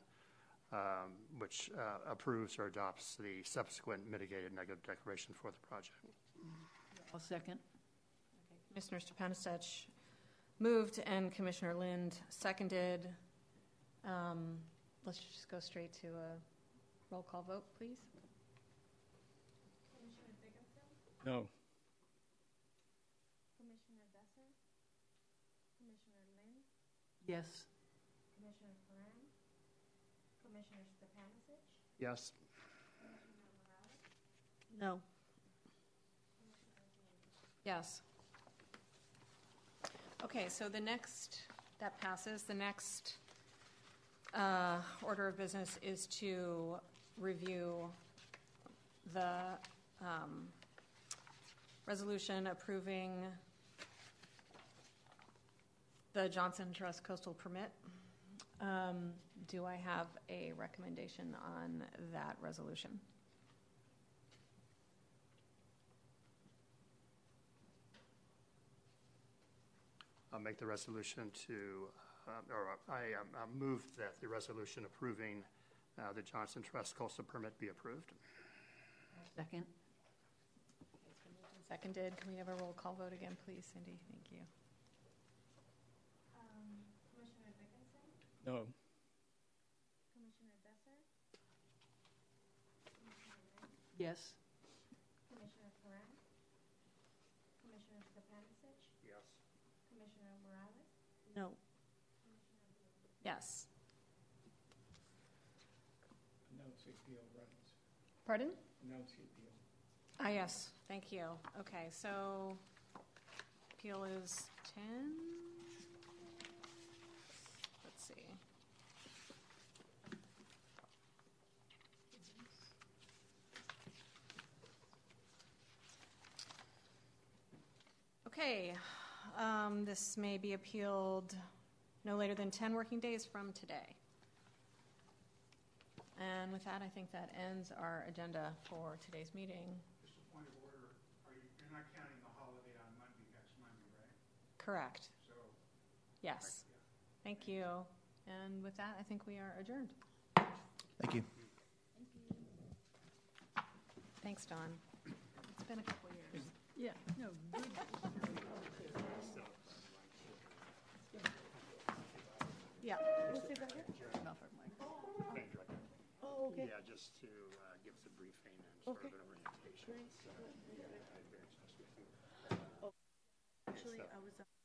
um, which uh, approves or adopts the subsequent mitigated negative declaration for the project. I'll second. Okay. Commissioner Stepanovich moved and Commissioner Lind seconded. Um, Let's just go straight to a roll call vote, please. Commissioner No. Commissioner Besser, Commissioner Lynn, Yes. Commissioner Ferran, Commissioner Stepanovich, Yes? Commissioner Morales, No. Yes. Okay, so the next, that passes. The next uh, order of business is to review the um, resolution approving the Johnson Trust Coastal Permit. Um, Do I have a recommendation on that resolution? I'll make the resolution to, uh, or I um, I move that the resolution approving uh, the Johnson Trust coastal permit be approved. Second. It's been moved and Seconded. Can we have a roll call vote again, please, Cindy? Thank you. um, Commissioner Dickinson, No. Commissioner Besser, Commissioner Lynn, Yes. Commissioner Ferran, Commissioner Stepanovich, Yes. Commissioner Morales, No. Yes. Announce the appeal, Reynolds. Pardon? Announce the appeal. Ah, yes, thank you. Okay, so appeal is 10? Let's see. Okay, um, this may be appealed no later than 10 working days from today. And with that, I think that ends our agenda for today's meeting. Just a point of order, are you, you're not counting the holiday on Monday, next Monday, right? Correct. So, Yes. Thank you. And with that, I think we are adjourned. Thank you. Thanks, Don. It's been a couple years. Yeah, no, good. Yeah. Not for Mike. Thank you, Director. Oh, okay. Yeah, just to uh, give us a briefing and sort of an orientation. So, yeah, I very much with you. Actually, I was.